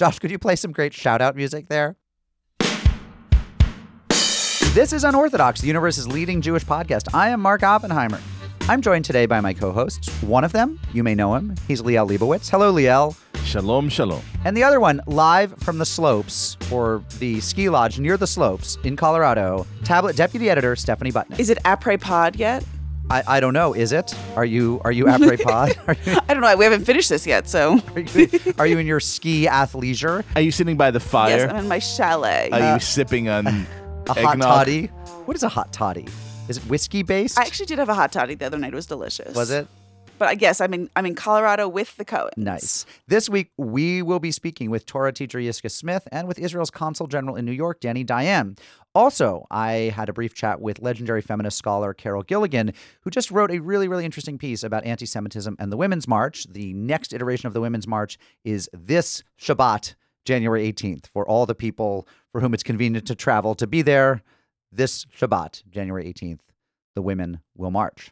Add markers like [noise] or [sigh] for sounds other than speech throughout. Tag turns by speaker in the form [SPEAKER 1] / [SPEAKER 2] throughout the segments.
[SPEAKER 1] Josh, could you play some great shout out music there? This is Unorthodox, the universe's leading Jewish podcast. I am Mark Oppenheimer. I'm joined today by my co hosts. One of them, you may know him, he's Liel Leibovitz. Hello, Liel.
[SPEAKER 2] Shalom, shalom.
[SPEAKER 1] And the other one, live from the slopes, or the ski lodge near the slopes in Colorado, tablet deputy editor Stephanie Butnick.
[SPEAKER 3] Is it après pod yet?
[SPEAKER 1] I, I don't know. Is it? Are you are you après [laughs] pod? Are you,
[SPEAKER 3] I don't know. We haven't finished this yet, so [laughs]
[SPEAKER 1] are you, are you in your ski athleisure?
[SPEAKER 2] Are you sitting by the fire?
[SPEAKER 3] yes, I'm in my chalet.
[SPEAKER 2] Are you uh, sipping on [laughs]
[SPEAKER 1] A hot
[SPEAKER 2] eggnog?
[SPEAKER 1] toddy? What is a hot toddy? Is it whiskey based?
[SPEAKER 3] I actually did have a hot toddy the other night. It was delicious.
[SPEAKER 1] Was it?
[SPEAKER 3] But uh, I guess I'm in I'm in Colorado with the Cohens.
[SPEAKER 1] Nice. This week, we will be speaking with Torah teacher Yiscah Smith and with Israel's consul general in New York, Dani Dayan. Also, I had a brief chat with legendary feminist scholar Carol Gilligan, who just wrote a really, really interesting piece about anti Semitism and the Women's March. The next iteration of the Women's March is this Shabbat, January 18th, for all the people for whom it's convenient to travel to be there. This Shabbat, January 18th, the women will march.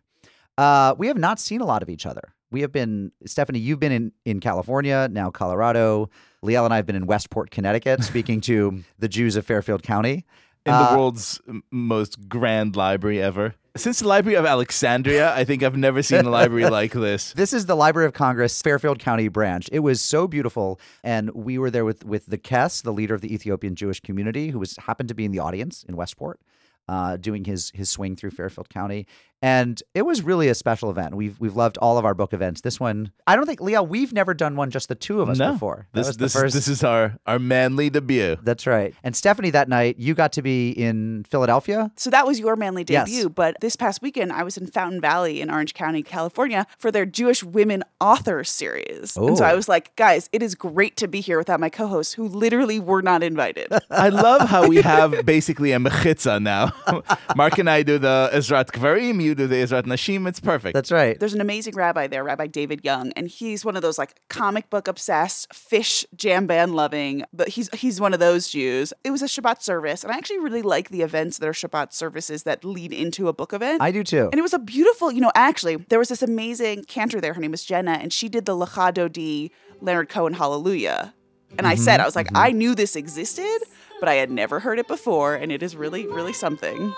[SPEAKER 1] Uh, we have not seen a lot of each other. We have been, Stephanie, you've been in, in California, now Colorado. Liel and I have been in Westport, Connecticut, speaking to [laughs] the Jews of Fairfield County.
[SPEAKER 2] In
[SPEAKER 1] Uh,
[SPEAKER 2] the world's most grand library ever. Since the Library of Alexandria, I think I've never seen a library [laughs] like this.
[SPEAKER 1] This is the Library of Congress, Fairfield County branch. It was so beautiful, and we were there with with the Kess, the leader of the Ethiopian Jewish community, who was happened to be in the audience in Westport, uh, doing his his swing through Fairfield County, and it was really a special event. We've we've loved all of our book events. This one, I don't think, Leo, we've never done one just the two of us
[SPEAKER 2] no,
[SPEAKER 1] before. That
[SPEAKER 2] this
[SPEAKER 1] was
[SPEAKER 2] this
[SPEAKER 1] the first.
[SPEAKER 2] this is our our manly debut.
[SPEAKER 1] that's right. And Stephanie, that night you got to be in Philadelphia.
[SPEAKER 3] So that was your manly
[SPEAKER 1] Yes.
[SPEAKER 3] debut. But this past weekend, I was in Fountain Valley in Orange County, California, for their Jewish Women Authors series. And so. I was like, guys, it is great to be here without my co-hosts, who literally were not invited. [laughs]
[SPEAKER 2] I love how we have basically a mechitza now. [laughs] Mark and I do the Ezrat Gvarim, you do the Ezrat Nashim. It's perfect.
[SPEAKER 1] That's right.
[SPEAKER 3] There's an amazing rabbi there, Rabbi David Young, and he's one of those like comic book obsessed, Phish jam band loving, but he's he's one of those Jews. It was a Shabbat service, and I actually really like the events that are Shabbat services that lead into a book event.
[SPEAKER 1] I do too.
[SPEAKER 3] And it was a beautiful, you know, actually, there was this amazing cantor there. Her name was Jenna, and she did the Lecha Dodi Leonard Cohen Hallelujah. And I said, mm-hmm, I was like, mm-hmm. I knew this existed, but I had never heard it before, and it is really, really something.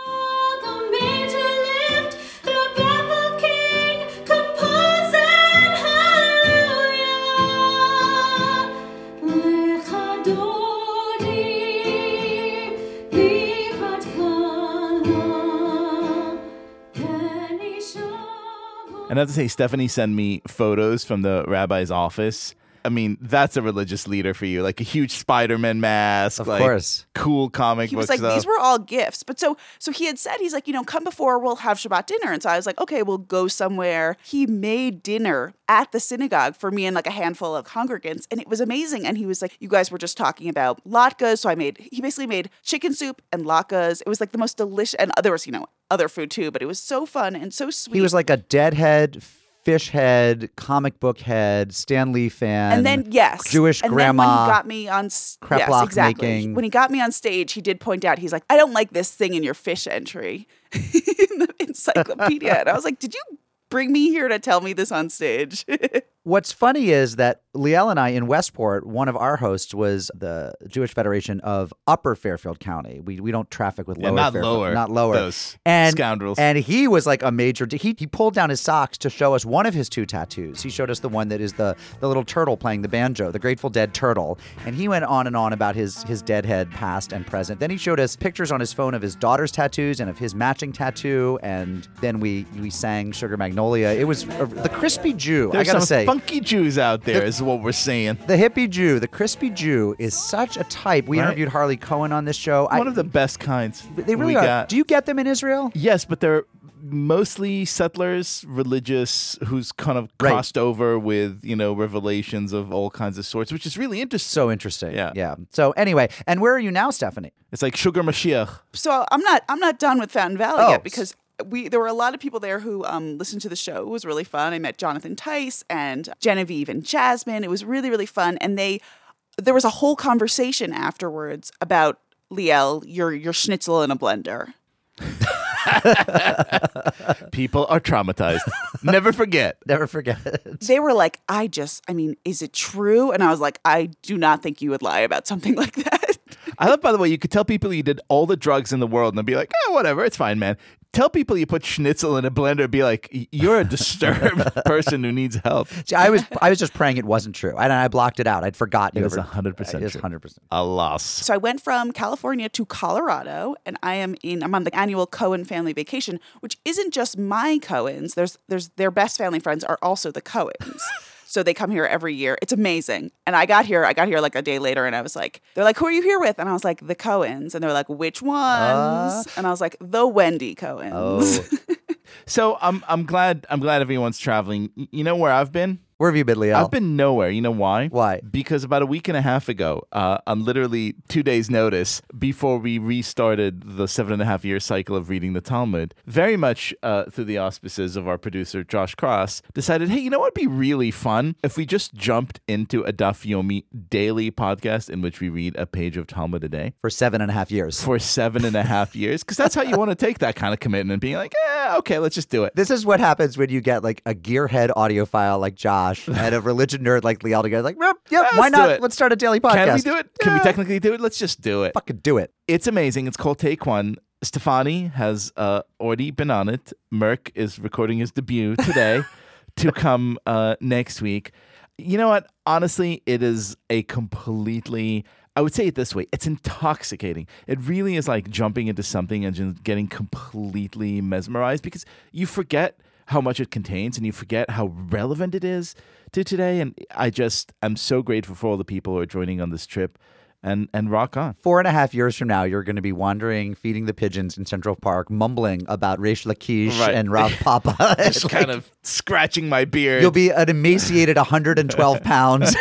[SPEAKER 2] And I have to say, Stephanie sent me photos from the rabbi's office. I mean, that's a religious leader for you. Like a huge Spider-Man mask.
[SPEAKER 1] Of
[SPEAKER 2] like
[SPEAKER 1] course.
[SPEAKER 2] Cool comic
[SPEAKER 3] he
[SPEAKER 2] book
[SPEAKER 3] was like,
[SPEAKER 2] stuff.
[SPEAKER 3] these were all gifts. But so so he had said, he's like, you know, come before we'll have Shabbat dinner. And so I was like, okay, we'll go somewhere. He made dinner at the synagogue for me and like a handful of congregants. And it was amazing. And he was like, you guys were just talking about latkes. So I made, he basically made chicken soup and latkes. It was like the most delicious, and there was, you know, other food too, but it was so fun and so sweet.
[SPEAKER 1] He was like a deadhead, Phish head, comic book head, Stan Lee fan.
[SPEAKER 3] And then yes,
[SPEAKER 1] Jewish
[SPEAKER 3] and
[SPEAKER 1] grandma
[SPEAKER 3] when he got me on, yes, exactly.
[SPEAKER 1] making.
[SPEAKER 3] When he got me on stage, he did point out. He's like, "I don't like this thing in your Phish entry [laughs] in the encyclopedia." and I was like, "Did you bring me here to tell me this on stage?" [laughs]
[SPEAKER 1] What's funny is that Liel and I in Westport, one of our hosts was the Jewish Federation of Upper Fairfield County. We we don't traffic with
[SPEAKER 2] Yeah,
[SPEAKER 1] lower
[SPEAKER 2] not
[SPEAKER 1] Fairfield,
[SPEAKER 2] lower.
[SPEAKER 1] not lower.
[SPEAKER 2] Those
[SPEAKER 1] and
[SPEAKER 2] scoundrels.
[SPEAKER 1] And he was like a major. He he pulled down his socks to show us one of his two tattoos. He showed us the one that is the the little turtle playing the banjo, the Grateful Dead turtle. And he went on and on about his his deadhead past and present. Then he showed us pictures on his phone of his daughter's tattoos and of his matching tattoo. And then we we sang Sugar Magnolia. It was uh, the crispy Jew.
[SPEAKER 2] There's
[SPEAKER 1] I gotta
[SPEAKER 2] some
[SPEAKER 1] say.
[SPEAKER 2] funky Jews out there, is what we're saying.
[SPEAKER 1] The hippie Jew, the crispy Jew, is such a type. We
[SPEAKER 2] Right.
[SPEAKER 1] interviewed Harley Cohen on this show. I-
[SPEAKER 2] One of the best kinds.
[SPEAKER 1] they really
[SPEAKER 2] we
[SPEAKER 1] are.
[SPEAKER 2] got.
[SPEAKER 1] Do you get them in Israel?
[SPEAKER 2] Yes, but they're mostly settlers, religious, who's kind of
[SPEAKER 1] Right.
[SPEAKER 2] crossed over with you know revelations of all kinds of sorts, which is really interesting.
[SPEAKER 1] So interesting.
[SPEAKER 2] Yeah.
[SPEAKER 1] Yeah. So anyway, and where are you now, Stephanie?
[SPEAKER 2] It's like sugar Mashiach.
[SPEAKER 3] so I'm not I'm not done with Fountain Valley
[SPEAKER 1] Oh.
[SPEAKER 3] yet because we there were a lot of people there who um, listened to the show. It was really fun. I met Jonathan Tice and Genevieve and Jasmine. It was really really fun, and they there was a whole conversation afterwards about Liel, your your schnitzel in a blender. [laughs]
[SPEAKER 2] People are traumatized. Never forget.
[SPEAKER 1] Never forget.
[SPEAKER 3] They were like, I just, I mean, is it true? And I was like, I do not think you would lie about something [laughs] like that.
[SPEAKER 2] I love, by the way, you could tell people you did all the drugs in the world and they'd be like, oh, whatever, it's fine, man. Tell people you put schnitzel in a blender and be like, you're a disturbed [laughs] person who needs help.
[SPEAKER 1] See, I was I was just praying it wasn't true, and I blocked it out. I'd forgotten.
[SPEAKER 2] It
[SPEAKER 1] was
[SPEAKER 2] is
[SPEAKER 1] ever-
[SPEAKER 2] 100%
[SPEAKER 1] It is
[SPEAKER 2] true.
[SPEAKER 1] 100%.
[SPEAKER 2] A loss.
[SPEAKER 3] So I went from California to Colorado and I am in I'm on the annual Cohen family vacation, which isn't just my Cohens. There's there's their best family friends are also the Cohens. [laughs] so they come here every year. It's amazing. And I got here, I got here like a day later and I was like, they're like, who are you here with? And I was like, the Cohens. And they're like, which ones? Ah. and I was like, the Wendy Cohens.
[SPEAKER 1] Oh, [laughs]
[SPEAKER 2] So I'm I'm glad I'm glad everyone's traveling. You know where I've been?
[SPEAKER 1] Where have you been, Leo?
[SPEAKER 2] I've been nowhere. You know why?
[SPEAKER 1] Why?
[SPEAKER 2] Because about a week and a half ago, uh, on literally two days' notice, before we restarted the seven and a half year cycle of reading the Talmud, very much uh, through the auspices of our producer Josh Kross, decided, hey, you know what'd be really fun if we just jumped into a Daf Yomi daily podcast in which we read a page of Talmud a day
[SPEAKER 1] for seven and a half years.
[SPEAKER 2] for seven and a half years? Because that's how you want to take that kind of commitment, being like, eh, okay, let's just do it.
[SPEAKER 1] This is what happens when you get like a gearhead audiophile like Josh [laughs] and a religion nerd like Leo together. Like, yep, yep,
[SPEAKER 2] Let's
[SPEAKER 1] why not?
[SPEAKER 2] it.
[SPEAKER 1] Let's start a daily podcast.
[SPEAKER 2] Can we do it? Can we technically do it? Let's just do it.
[SPEAKER 1] fucking do it?
[SPEAKER 2] It's amazing. It's called Take One. Stephanie has uh, already been on it. Mark is recording his debut today [laughs] to come uh, next week. You know what? Honestly, it is a completely. I would say it this way it's intoxicating. It really is like jumping into something and just getting completely mesmerized because you forget how much it contains and you forget how relevant it is to today. And I just, I'm so grateful for all the people who are joining on this trip and, and rock on.
[SPEAKER 1] Four and a half years from now, you're going to be wandering, feeding the pigeons in Central Park, mumbling about Reish Lakish
[SPEAKER 2] Right.
[SPEAKER 1] and Rav Papa. [laughs] [laughs]
[SPEAKER 2] just kind of scratching my beard.
[SPEAKER 1] You'll be an emaciated 112 [laughs] pounds.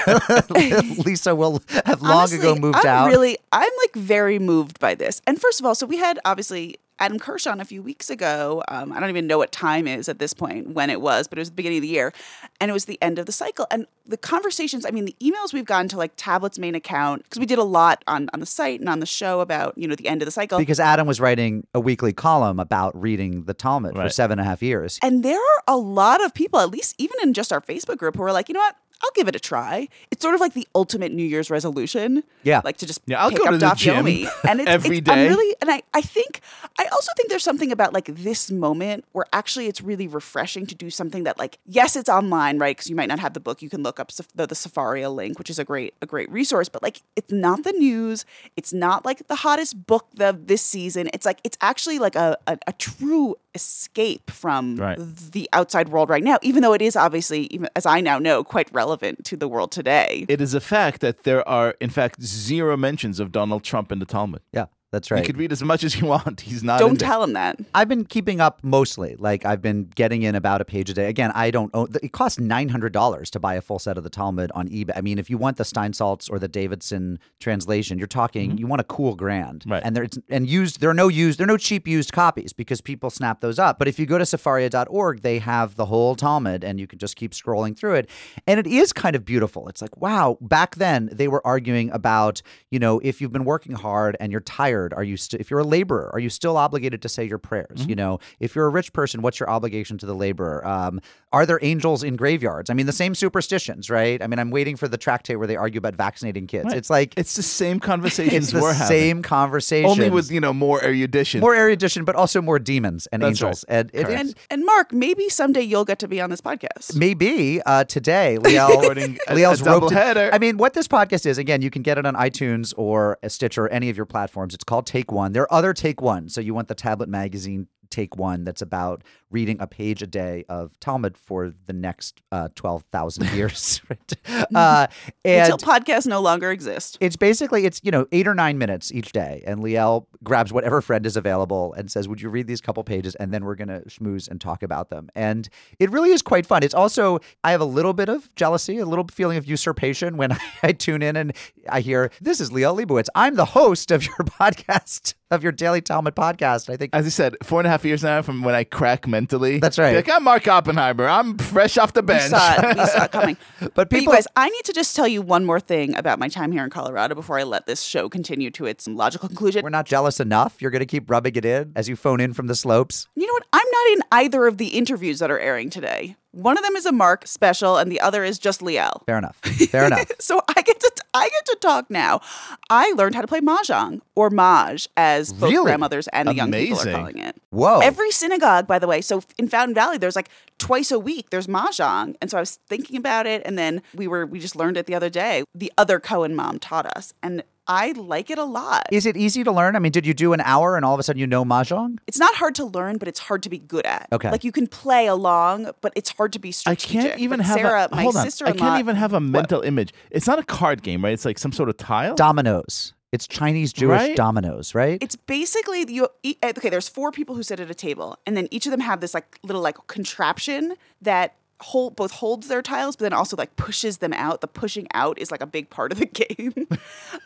[SPEAKER 1] Lisa will have long
[SPEAKER 3] Honestly,
[SPEAKER 1] ago moved
[SPEAKER 3] I'm
[SPEAKER 1] out.
[SPEAKER 3] Really, I'm like very moved by this. And first of all, so we had obviously Adam Kirsch on a few weeks ago. Um, I don't even know what time is at this point when it was, but it was the beginning of the year, and it was the end of the cycle. And the conversations, I mean, the emails we've gotten to like Tablet's main account because we did a lot on on the site and on the show about you know the end of the cycle.
[SPEAKER 1] because Adam was writing a weekly column about reading the Talmud for seven and a half years.
[SPEAKER 3] And there are a lot of people, at least even in just our Facebook group, who are like, you know what? I'll give it a try. It's sort of like the ultimate New Year's resolution.
[SPEAKER 1] Yeah.
[SPEAKER 3] Like to just
[SPEAKER 2] Yeah, I'll
[SPEAKER 3] pick
[SPEAKER 2] go
[SPEAKER 3] up
[SPEAKER 2] to the gym
[SPEAKER 3] Yomi. [laughs] And it's,
[SPEAKER 2] every
[SPEAKER 3] it's, I'm really, and I, I think, I also think there's something about like this moment where actually it's really refreshing to do something that like, yes, it's online, right? Because you might not have the book. You can look up the, the Sefaria link, which is a great, a great resource, but like it's not the news. It's not like the hottest book of this season. It's like, it's actually like a, a, a true escape from
[SPEAKER 2] Right.
[SPEAKER 3] the outside world right now, even though it is obviously, even as I now know, quite relevant to the world today.
[SPEAKER 2] it is a fact that there are, in fact, zero mentions of Donald Trump in the Talmud.
[SPEAKER 1] Yeah, that's right.
[SPEAKER 2] You
[SPEAKER 1] right.
[SPEAKER 2] could read as much as you want. [laughs] He's not.
[SPEAKER 3] Don't
[SPEAKER 2] there.
[SPEAKER 3] tell him that.
[SPEAKER 1] I've been keeping up mostly. Like I've been getting in about a page a day. Again, I don't own. It costs nine hundred dollars to buy a full set of the Talmud on eBay. I mean, if you want the Steinsaltz or the Davidson translation, you're talking. Mm-hmm. You want a cool grand,
[SPEAKER 2] Right.
[SPEAKER 1] And there's and used. There are no used. There are no cheap used copies because people snap those up. But if you go to Sefaria.org, they have the whole Talmud, and you can just keep scrolling through it. And it is kind of beautiful. It's like wow. Back then, they were arguing about you know if you've been working hard and you're tired, are you st- if you're a laborer, are you still obligated to say your prayers? You know, if you're a rich person, what's your obligation to the laborer? Um, are there angels in graveyards? I mean, the same superstitions, right? I mean, I'm waiting for the tractate where they argue about vaccinating kids.
[SPEAKER 2] Right.
[SPEAKER 1] It's like
[SPEAKER 2] It's the same [laughs] conversations
[SPEAKER 1] it's the
[SPEAKER 2] we're having.
[SPEAKER 1] same conversation,
[SPEAKER 2] Only with you know more erudition.
[SPEAKER 1] more erudition, but also more demons and
[SPEAKER 2] That's
[SPEAKER 1] angels.
[SPEAKER 2] right.
[SPEAKER 1] And it,
[SPEAKER 3] And and Mark, maybe someday you'll get to be on this podcast.
[SPEAKER 1] maybe uh, today, [laughs] Leo.
[SPEAKER 2] Recording a-
[SPEAKER 1] Leo's
[SPEAKER 2] a
[SPEAKER 1] roped it-
[SPEAKER 2] doubleheader.
[SPEAKER 1] I mean, what this podcast is, again, you can get it on iTunes or a Stitcher, any of your platforms. It's called Take One. There are other Take One. So you want the tablet magazine Take One that's about reading a page a day of Talmud for the next uh, 12,000 [laughs] years. [laughs] right? [laughs] uh, and
[SPEAKER 3] Until podcasts no longer exist.
[SPEAKER 1] it's basically it's you know eight or nine minutes each day and liel grabs whatever friend is available and says would you read these couple pages and then we're going to schmooze and talk about them and it really is quite fun it's also i have a little bit of jealousy a little feeling of usurpation when i, tune in and i hear this is liel leibovitz i'm the host of your podcast of your daily talmud podcast i think
[SPEAKER 2] As I said, four and a half years now from when I crack mentally.
[SPEAKER 1] That's right.
[SPEAKER 2] Be Like I'm Mark Oppenheimer. I'm fresh off the
[SPEAKER 3] We
[SPEAKER 2] bench.
[SPEAKER 3] saw it. We saw it coming. [laughs]
[SPEAKER 1] But
[SPEAKER 3] But you
[SPEAKER 1] people-
[SPEAKER 3] guys, I need to just tell you one more thing about my time here in Colorado before I let this show continue to its logical conclusion.
[SPEAKER 1] We're not jealous enough. You're going to keep rubbing it in as you phone in from the slopes.
[SPEAKER 3] You know what? I'm not in either of the interviews that are airing today. One of them is a Mark special, and the other is just Liel.
[SPEAKER 1] Fair enough. Fair [laughs] enough.
[SPEAKER 3] So I get to I get to talk now. I learned how to play mahjong or maj, as both
[SPEAKER 1] Really?
[SPEAKER 3] grandmothers and the young people
[SPEAKER 2] Amazing.
[SPEAKER 3] are calling it.
[SPEAKER 1] Whoa.
[SPEAKER 3] Every synagogue, by the way, so in Fountain Valley, there's like twice a week there's mahjong, and so I was thinking about it, and then we were we just learned it the other day. The other Cohen mom taught us, and I like it a lot.
[SPEAKER 1] Is it easy to learn? I mean, did you do an hour and all of a sudden you know mahjong?
[SPEAKER 3] It's not hard to learn, but it's hard to be good at.
[SPEAKER 1] Okay.
[SPEAKER 3] like you can play along, but it's hard to be strategic.
[SPEAKER 2] I can't even
[SPEAKER 3] But
[SPEAKER 2] have
[SPEAKER 3] Sarah,
[SPEAKER 2] a
[SPEAKER 3] my
[SPEAKER 2] hold on. I can't even have a mental image. It's not a card game, right? It's like some sort of tile.
[SPEAKER 1] Dominoes. It's Chinese Jewish
[SPEAKER 2] Right?
[SPEAKER 1] dominoes, right?
[SPEAKER 3] It's basically you. e- eh, Okay, there's four people who sit at a table, and then each of them have this like little like contraption that hold both holds their tiles, but then also like pushes them out. The pushing out is like a big part of the [laughs] game.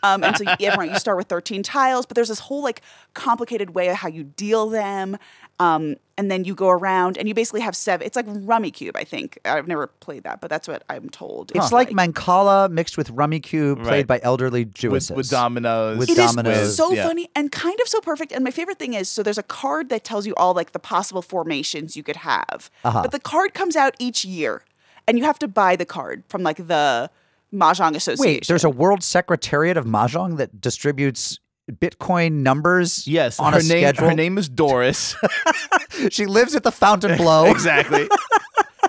[SPEAKER 3] um, and so you, everyone, you start with 13 tiles, but there's this whole like complicated way of how you deal them. Um, and then you go around and you basically have seven. It's like Rummy Cube, I think. I've never played that, but that's what I'm told.
[SPEAKER 1] It's like Mancala mixed with Rummy Cube, played
[SPEAKER 2] Right.
[SPEAKER 1] by elderly
[SPEAKER 2] with,
[SPEAKER 1] Jewesses.
[SPEAKER 2] with dominoes.
[SPEAKER 1] With Dominoes.
[SPEAKER 3] It is
[SPEAKER 1] dominoes.
[SPEAKER 3] so
[SPEAKER 2] yeah.
[SPEAKER 3] funny and kind of so perfect. And my favorite thing is so there's a card that tells you all like the possible formations you could have.
[SPEAKER 1] Uh-huh.
[SPEAKER 3] But the card comes out each year and you have to buy the card from like the Mahjong Association.
[SPEAKER 1] Wait, there's a World Secretariat of Mahjong that distributes Bitcoin numbers
[SPEAKER 2] Yes,
[SPEAKER 1] on
[SPEAKER 2] her
[SPEAKER 1] a
[SPEAKER 2] name.
[SPEAKER 1] schedule.
[SPEAKER 2] Her name is Doris. [laughs]
[SPEAKER 1] she lives at the Fontainebleau. [laughs]
[SPEAKER 2] exactly.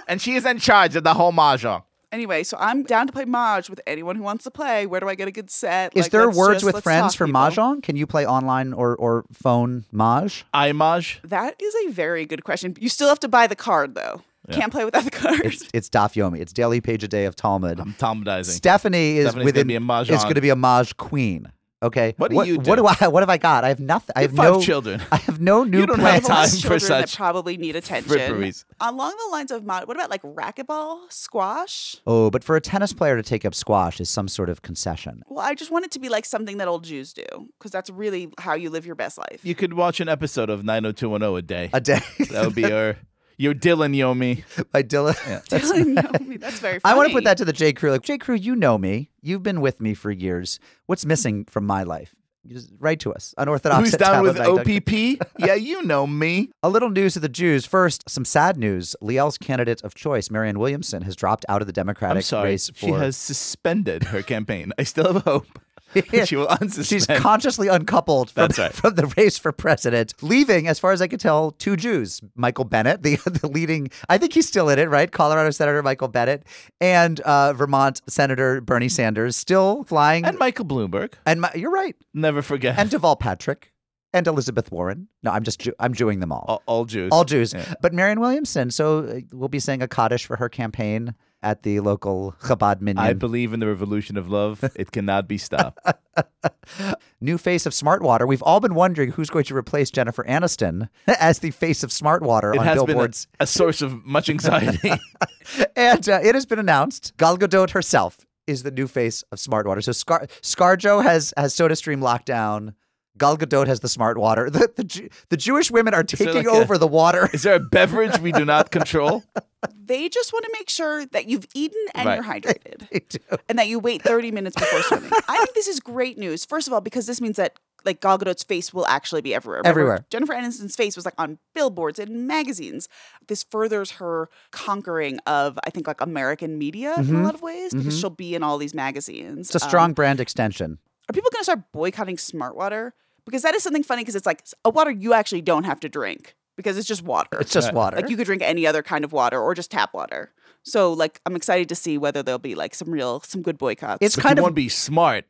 [SPEAKER 2] and she is in charge of the whole mahjong.
[SPEAKER 3] Anyway, so I'm down to play Maj with anyone who wants to play. Where do I get a good set?
[SPEAKER 1] Is
[SPEAKER 3] Like,
[SPEAKER 1] there words
[SPEAKER 3] just-
[SPEAKER 1] with friends for
[SPEAKER 3] people.
[SPEAKER 1] Mahjong? Can you play online or, or phone Maj?
[SPEAKER 2] Imaj.
[SPEAKER 3] That is a very good question. You still have to buy the card though. Can't play without the card.
[SPEAKER 1] It's, it's Daf Yomi. It's daily page a day of Talmud.
[SPEAKER 2] I'm Talmudizing.
[SPEAKER 1] Stephanie is
[SPEAKER 2] Stephanie's
[SPEAKER 1] within.
[SPEAKER 2] gonna be a Mahjong.
[SPEAKER 1] Is going to be a Maj queen. Okay.
[SPEAKER 2] What do
[SPEAKER 1] what,
[SPEAKER 2] you
[SPEAKER 1] What
[SPEAKER 2] do?
[SPEAKER 1] do I? What have I got? I have nothing. I have
[SPEAKER 2] have five
[SPEAKER 1] no
[SPEAKER 2] children.
[SPEAKER 1] I have no [laughs] new
[SPEAKER 2] You don't
[SPEAKER 1] plans.
[SPEAKER 2] have
[SPEAKER 3] Less
[SPEAKER 2] time for
[SPEAKER 3] children that probably need attention.
[SPEAKER 2] fripperies.
[SPEAKER 3] Along the lines of mod, what about like racquetball, squash?
[SPEAKER 1] Oh, but for a tennis player to take up squash is some sort of concession.
[SPEAKER 3] Well, I just want it to be like something that old Jews do, because that's really how you live your best life.
[SPEAKER 2] You could watch an episode of 90210 a day.
[SPEAKER 1] A day
[SPEAKER 2] That would be [laughs] your your Dylan yo me.
[SPEAKER 1] by Dylan. [laughs]
[SPEAKER 3] Dylan me that's very. Funny.
[SPEAKER 1] I want to put that to the J Crew. Like J Crew, you know me. You've been with me for years. What's missing from my life? You Just write to us. Unorthodox.
[SPEAKER 2] Who's
[SPEAKER 1] at
[SPEAKER 2] down with OPP? [laughs] yeah, you know me.
[SPEAKER 1] A little news of the Jews. First, some sad news. Liel's candidate of choice, Marianne Williamson, has dropped out of the Democratic
[SPEAKER 2] I'm sorry.
[SPEAKER 1] race for.
[SPEAKER 2] She has suspended her campaign. I still have hope. [laughs] she will unsuspend.
[SPEAKER 1] She's consciously uncoupled from,
[SPEAKER 2] That's right.
[SPEAKER 1] from the race for president, leaving, as far as I can tell, two Jews: Michael Bennet, the [laughs] the leading, I think he's still in it, right? Colorado Senator Michael Bennet, and uh, Vermont Senator Bernie Sanders, still flying.
[SPEAKER 2] and Michael Bloomberg.
[SPEAKER 1] and my, you're right,
[SPEAKER 2] Never forget.
[SPEAKER 1] and Deval Patrick, and Elizabeth Warren. No, I'm just I'm Jewing them all.
[SPEAKER 2] all, all Jews.
[SPEAKER 1] all Jews.
[SPEAKER 2] Yeah.
[SPEAKER 1] But Marianne Williamson, so uh, we'll be saying a Kaddish for her campaign at the local Chabad Minyan.
[SPEAKER 2] I believe in the revolution of love. [laughs] It cannot be stopped. [laughs]
[SPEAKER 1] New face of Smartwater. We've all been wondering who's going to replace Jennifer Aniston [laughs] as the face of Smartwater
[SPEAKER 2] It
[SPEAKER 1] on
[SPEAKER 2] has been a,
[SPEAKER 1] billboards.
[SPEAKER 2] a source of much anxiety.
[SPEAKER 1] and uh, it has been announced Gal Gadot herself is the new face of Smartwater. So Scar- ScarJo has has SodaStream locked down. Gal Gadot has the Smartwater. [laughs] The the, the Jewish women are taking
[SPEAKER 2] like a-
[SPEAKER 1] over the water.
[SPEAKER 2] Is there a beverage we do not control? [laughs]
[SPEAKER 3] They just want to make sure that you've eaten and
[SPEAKER 2] Right.
[SPEAKER 3] you're hydrated, [laughs]
[SPEAKER 1] They do.
[SPEAKER 3] and that you wait 30 minutes before swimming. I think this is great news. First of all, because this means that like Gal Gadot's face will actually be everywhere. Remember,
[SPEAKER 1] Everywhere.
[SPEAKER 3] Jennifer Aniston's face was like on billboards and magazines. This furthers her conquering of I think like American media in a lot of ways because she'll be in all these magazines.
[SPEAKER 1] Mm-hmm. It's a
[SPEAKER 3] Um,
[SPEAKER 1] strong brand extension.
[SPEAKER 3] are people going to start boycotting smart water? Because that is something funny because it's like a water you actually don't have to drink because it's just water.
[SPEAKER 1] It's just
[SPEAKER 2] Right.
[SPEAKER 1] water.
[SPEAKER 3] like you could drink any other kind of water or just tap water. So like I'm excited to see whether there'll be like some real some good boycotts.
[SPEAKER 1] it's
[SPEAKER 2] But
[SPEAKER 1] kind
[SPEAKER 2] you
[SPEAKER 1] of
[SPEAKER 2] won't be smart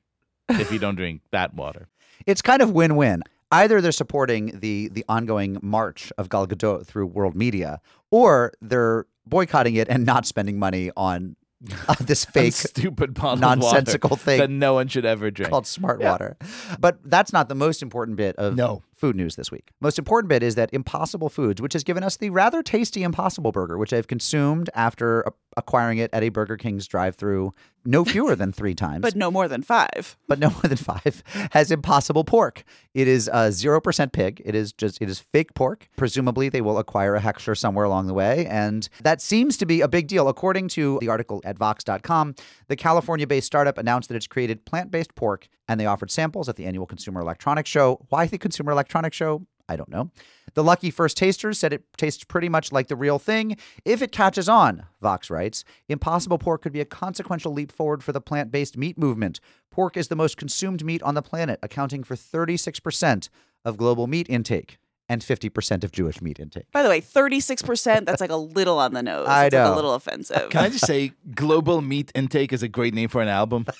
[SPEAKER 2] if you don't drink [laughs] that water.
[SPEAKER 1] it's kind of win-win. Either they're supporting the the ongoing march of Gal Gadot through world media, or they're boycotting it and not spending money on [laughs] uh, this fake
[SPEAKER 2] stupid
[SPEAKER 1] nonsensical thing
[SPEAKER 2] that no one should ever drink.
[SPEAKER 1] called smart water. But that's not the most important bit of
[SPEAKER 2] No.
[SPEAKER 1] Food news this week. Most important bit is that Impossible Foods, which has given us the rather tasty Impossible Burger, which I've consumed after a- acquiring it at a Burger King's drive-through no [laughs] fewer than three times
[SPEAKER 3] But no more than five.
[SPEAKER 1] but no more than five, [laughs] has impossible pork. It is uh, zero percent pig. It is just it is fake pork. Presumably, they will acquire a hechsher somewhere along the way, and that seems to be a big deal. According to the article at Vox.com, the California-based startup announced that it's created plant-based pork, and they offered samples at the annual Consumer Electronics Show. Why the Consumer Electronics Show? I don't know. The lucky first tasters said it tastes pretty much like the real thing. If it catches on, Vox writes, Impossible Pork could be a consequential leap forward for the plant based meat movement. Pork is the most consumed meat on the planet, accounting for 36% of global meat intake and 50% of Jewish meat intake.
[SPEAKER 3] By the way, 36%, that's like a little on the nose.
[SPEAKER 1] I
[SPEAKER 3] It's like
[SPEAKER 1] know.
[SPEAKER 3] a little offensive.
[SPEAKER 2] Can I just say, Global Meat Intake is a great name for an album. [laughs]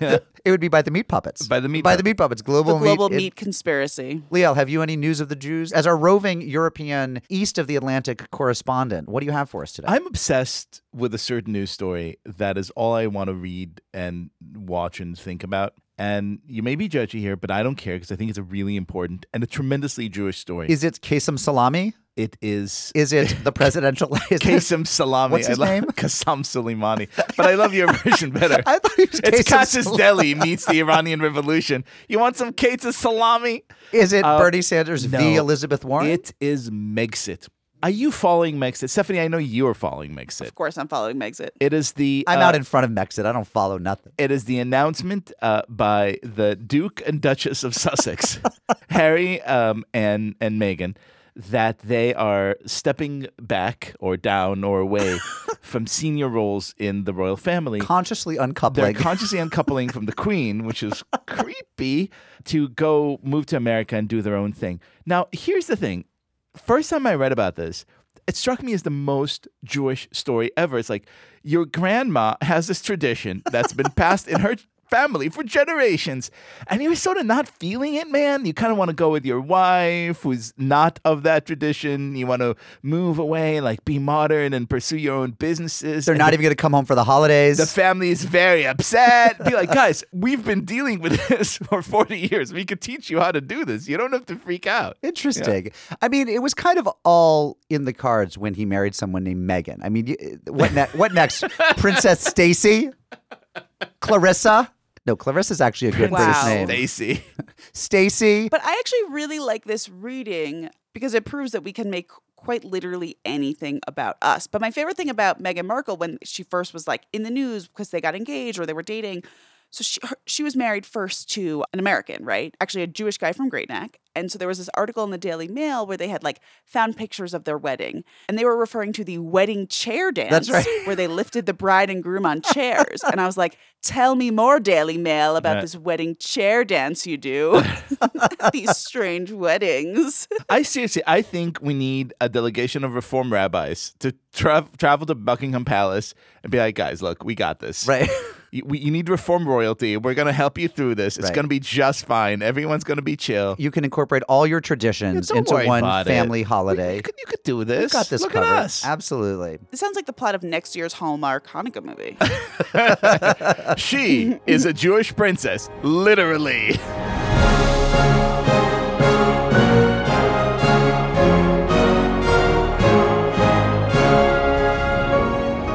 [SPEAKER 1] It would be by the Meat Puppets.
[SPEAKER 2] By the Meat
[SPEAKER 1] By the Meat Puppets.
[SPEAKER 3] the
[SPEAKER 1] Global,
[SPEAKER 3] global
[SPEAKER 1] meat.
[SPEAKER 3] meat conspiracy.
[SPEAKER 1] Liel, have you any news of the Jews? As our roving European east of the Atlantic correspondent, what do you have for us today?
[SPEAKER 2] I'm obsessed with a certain news story that is all I want to read and watch and think about. And you may be judgy here, but I don't care because I think it's a really important and a tremendously Jewish story.
[SPEAKER 1] Is it Kesem Salami?
[SPEAKER 2] it is
[SPEAKER 1] Is it the presidential? [laughs] It-
[SPEAKER 2] Salami.
[SPEAKER 1] What's his
[SPEAKER 2] love-
[SPEAKER 1] name?
[SPEAKER 2] Qassam Soleimani. But I love your version [laughs] better.
[SPEAKER 1] I thought he was
[SPEAKER 2] it's Cassius
[SPEAKER 1] Salami.
[SPEAKER 2] Deli meets the Iranian Revolution. You want some Qasim salami?
[SPEAKER 1] Is it
[SPEAKER 2] Uh,
[SPEAKER 1] Bernie Sanders v. Elizabeth Warren?
[SPEAKER 2] It is Megxit. Are you following Megxit? Stephanie, I know you are following Megxit.
[SPEAKER 3] Of course, I'm following Megxit.
[SPEAKER 2] It is the
[SPEAKER 1] I'm
[SPEAKER 2] uh,
[SPEAKER 1] out in front of Mexit. I don't follow nothing.
[SPEAKER 2] It is the announcement uh, by the Duke and Duchess of Sussex, [laughs] Harry um, and and Meghan, that they are stepping back or down or away [laughs] from senior roles in the royal family.
[SPEAKER 1] Consciously uncoupling.
[SPEAKER 2] They're consciously uncoupling from the [laughs] Queen, which is creepy, to go move to America and do their own thing. Now, here's the thing. First time I read about this, it struck me as the most Jewish story ever. It's like your grandma has this tradition that's been passed in her family for generations, and you're sort of not feeling it, man. You kind of want to go with your wife, who's not of that tradition. You want to move away, like be modern and pursue your own businesses.
[SPEAKER 1] They're
[SPEAKER 2] And
[SPEAKER 1] not
[SPEAKER 2] the-
[SPEAKER 1] even going to come home for the holidays.
[SPEAKER 2] the family is very upset. Be like, guys, we've been dealing with this [laughs] for 40 years. We could teach you how to do this. You don't have to freak out.
[SPEAKER 1] Interesting. I mean, it was kind of all in the cards when he married someone named Megan. I mean, what ne- what next? [laughs] Princess Stacy, Clarissa. No, Clarissa's actually a good
[SPEAKER 3] Wow.
[SPEAKER 1] British name.
[SPEAKER 2] Stacy. [laughs]
[SPEAKER 1] Stacy.
[SPEAKER 3] But I actually really like this reading because it proves that we can make quite literally anything about us. But my favorite thing about Meghan Markle when she first was like in the news because they got engaged or they were dating. So she her, she was married first to an American, right? Actually, a Jewish guy from Great Neck. And so there was this article in the Daily Mail where they had like found pictures of their wedding, and they were referring to the wedding chair dance, That's
[SPEAKER 1] right.
[SPEAKER 3] where they lifted the bride and groom on [laughs] chairs. and I was like, "Tell me more, Daily Mail, about
[SPEAKER 2] Right.
[SPEAKER 3] this wedding chair dance you do." [laughs] [laughs] These strange weddings.
[SPEAKER 2] I seriously, I think we need a delegation of reform rabbis to tra- travel to Buckingham Palace and be like, guys, look, we got this.
[SPEAKER 1] Right.
[SPEAKER 2] You, we, you need to reform royalty. We're going to help you through this. It's
[SPEAKER 1] Right.
[SPEAKER 2] going to be just fine. Everyone's going to be chill.
[SPEAKER 1] You can incorporate all your traditions
[SPEAKER 2] don't
[SPEAKER 1] into one
[SPEAKER 2] about it.
[SPEAKER 1] family
[SPEAKER 2] You
[SPEAKER 1] holiday.
[SPEAKER 2] could, you could do this.
[SPEAKER 1] You got this
[SPEAKER 2] Look
[SPEAKER 1] covered.
[SPEAKER 2] at us.
[SPEAKER 1] Absolutely.
[SPEAKER 3] It sounds like the plot of next year's Hallmark Hanukkah movie. [laughs]
[SPEAKER 2] She is a Jewish princess, literally.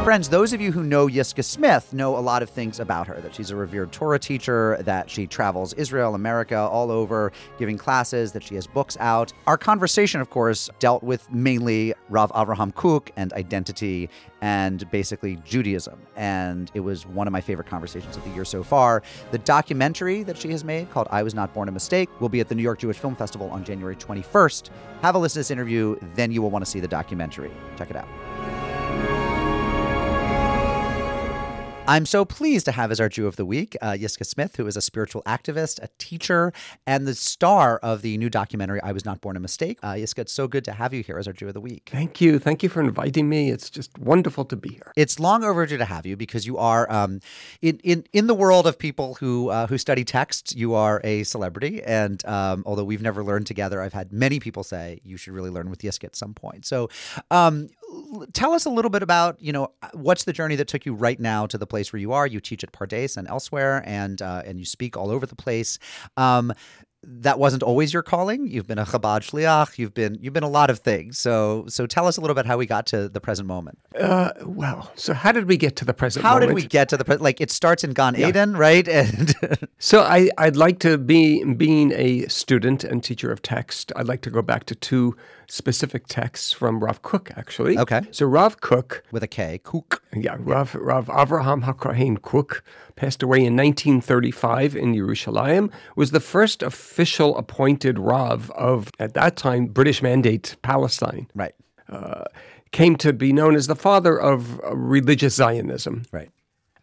[SPEAKER 1] Friends, those of you who know Yiscah Smith know a lot of things about her that she's a revered Torah teacher, that she travels Israel, America, all over giving classes, that she has books out. Our conversation, of course, dealt with mainly Rav Avraham Kook and identity and basically Judaism. And it was one of my favorite conversations of the year so far. The documentary that she has made called I Was Not Born a Mistake will be at the New York Jewish Film Festival on January 21st. Have a listen to this interview, then you will want to see the documentary. Check it out. I'm so pleased to have as our Jew of the Week uh, Yiscah Smith, who is a spiritual activist, a teacher, and the star of the new documentary I Was Not Born a Mistake. Uh, Yiscah, it's so good to have you here as our Jew of the Week.
[SPEAKER 4] Thank you. Thank you for inviting me. It's just wonderful to be here.
[SPEAKER 1] It's long overdue to have you because you are um, in, in in the world of people who uh, who study texts. You are a celebrity, and um, although we've never learned together, I've had many people say you should really learn with Yiscah at some point. So, um, tell us a little bit about you know what's the journey that took you right now to the place where you are. You teach at Pardes and elsewhere, and uh, and you speak all over the place. Um, that wasn't always your calling. You've been a Chabad shliach. You've been you've been a lot of things. So so tell us a little bit how we got to the present moment.
[SPEAKER 4] Uh, well, so how did we get to the present
[SPEAKER 1] How
[SPEAKER 4] moment?
[SPEAKER 1] did we get to the pre- like? It starts in Gan Eden, right? And [laughs]
[SPEAKER 4] So I, I'd like to be being a student and teacher of text. I'd like to go back to two specific texts from Rav Kook, actually.
[SPEAKER 1] Okay.
[SPEAKER 4] So Rav Kook,
[SPEAKER 1] with a K, Kook.
[SPEAKER 4] yeah, Rav, Rav Avraham HaKohen Kook passed away in 1935 in Yerushalayim. Was the first official appointed Rav of at that time British Mandate Palestine.
[SPEAKER 1] Right,
[SPEAKER 4] Came to be known as the father of uh, religious Zionism.
[SPEAKER 1] right.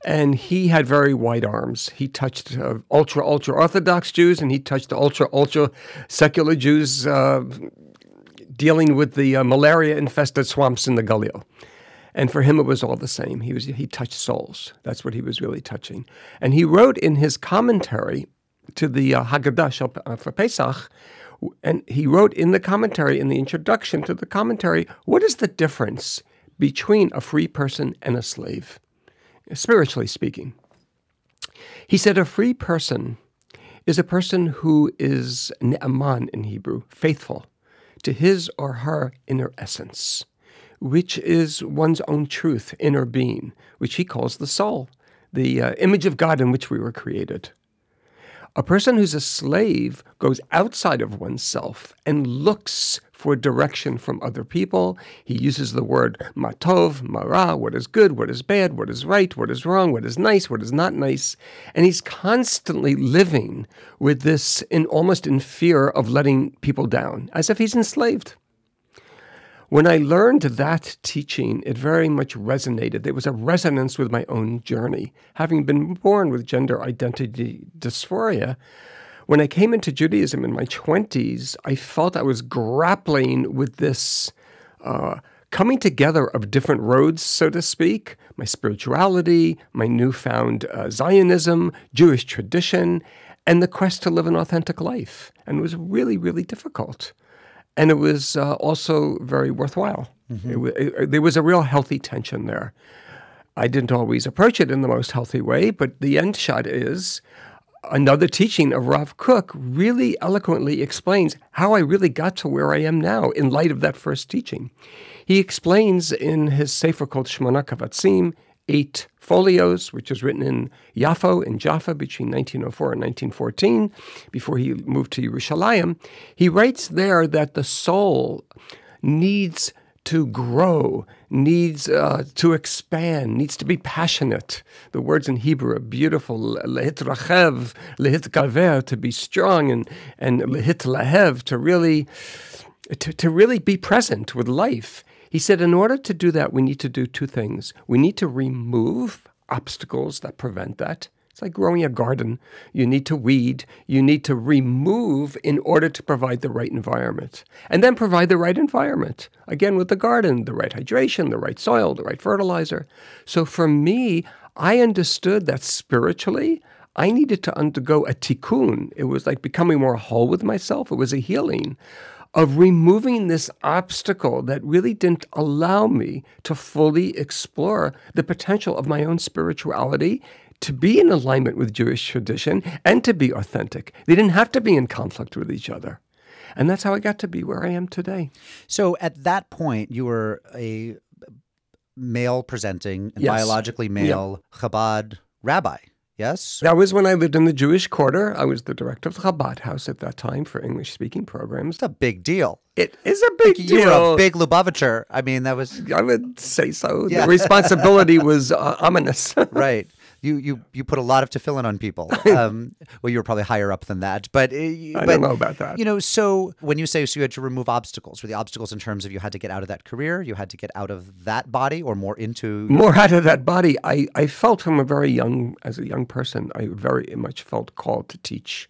[SPEAKER 4] and he had very wide arms. He touched uh, ultra ultra Orthodox Jews, and he touched ultra ultra secular Jews uh, dealing with the uh, malaria infested swamps in the Galil. And for him, it was all the same. He was he touched souls. That's what he was really touching. And he wrote in his commentary to the uh, Haggadah uh, for Pesach, and he wrote in the commentary in the introduction to the commentary, what is the difference between a free person and a slave? spiritually speaking. He said a free person is a person who is ne'aman in Hebrew, faithful to his or her inner essence, which is one's own truth, inner being, which he calls the soul, the uh, image of God in which we were created. A person who's a slave goes outside of oneself and looks for direction from other people. He uses the word matov, mara, what is good, what is bad, what is right, what is wrong, what is nice, what is not nice. And he's constantly living with this in almost in fear of letting people down, as if he's enslaved. When I learned that teaching, it very much resonated. There was a resonance with my own journey. Having been born with gender identity dysphoria, when I came into Judaism in my 20s, I felt I was grappling with this uh, coming together of different roads, so to speak my spirituality, my newfound uh, Zionism, Jewish tradition, and the quest to live an authentic life. And it was really, really difficult and it was uh, also very worthwhile. It wa- it- there was a real healthy tension there. I didn't always approach it in the most healthy way, but the end shot is another teaching of Rav Kook really eloquently explains how I really got to where I am now in light of that first teaching. He explains in his Sefer called Shmona Kavatzim, eight folios, which was written in Yafo in Jaffa between 1904 and 1914, before he moved to Yerushalayim. He writes there that the soul needs to grow, needs uh, to expand, needs to be passionate. The words in Hebrew are beautiful. Lehitrachev, lehitgaver, to be strong, and and lehitlahev, to really to, to really be present with life. He said, in order to do that, we need to do two things. We need to remove obstacles that prevent that. It's like growing a garden. You need to weed, you need to remove in order to provide the right environment. And then provide the right environment. Again, with the garden, the right hydration, the right soil, the right fertilizer. So for me, I understood that spiritually, I needed to undergo a tikkun. It was like becoming more whole with myself. It was a healing of removing this obstacle that really didn't allow me to fully explore the potential of my own spirituality, to be in alignment with Jewish tradition, and to be authentic. They didn't have to be in conflict with each other. And that's how I got to be where I am today.
[SPEAKER 1] So at that point, you were a male presenting
[SPEAKER 4] Yes.
[SPEAKER 1] biologically male Chabad rabbi. Yes.
[SPEAKER 4] That was when I lived in the Jewish quarter. I was the director of the Chabad house at that time for English speaking programs.
[SPEAKER 1] It's a big deal.
[SPEAKER 4] It is a big
[SPEAKER 1] You
[SPEAKER 4] deal.
[SPEAKER 1] were a big Lubavitcher. I mean, that was
[SPEAKER 4] I would say so.
[SPEAKER 1] Yeah.
[SPEAKER 4] The [laughs] responsibility was uh, ominous. [laughs]
[SPEAKER 1] right. You you you put a lot of tefillin on people. [laughs] Um, well, you were probably higher up than that, but uh,
[SPEAKER 4] I
[SPEAKER 1] but,
[SPEAKER 4] don't know about that.
[SPEAKER 1] You know, so when you say so, you had to remove obstacles. Were the obstacles in terms of you had to get out of that career, you had to get out of that body, or more into?
[SPEAKER 4] more out of that body. I, I felt from a very young, as a young person, I very much felt called to teach.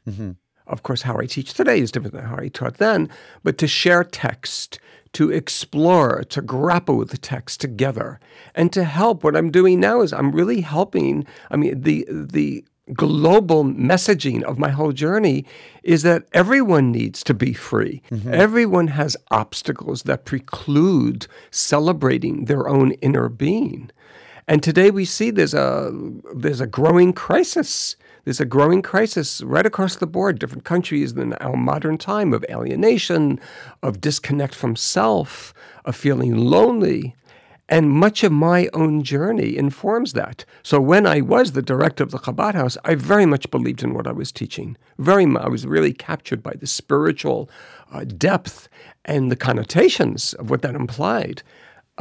[SPEAKER 4] Of course, how I teach today is different than how I taught then, but to share text, to explore, to grapple with the text together, and to help. What I'm doing now is I'm really helping. I mean, the the global messaging of my whole journey is that everyone needs to be free. Mm-hmm. Everyone has obstacles that preclude celebrating their own inner being. And today we see there's a there's a growing crisis. There's a growing crisis right across the board, different countries in our modern time of alienation, of disconnect from self, of feeling lonely. And much of my own journey informs that. So when I was the director of the Chabad House, I very much believed in what I was teaching. Very much, I was really captured by the spiritual uh, depth and the connotations of what that implied.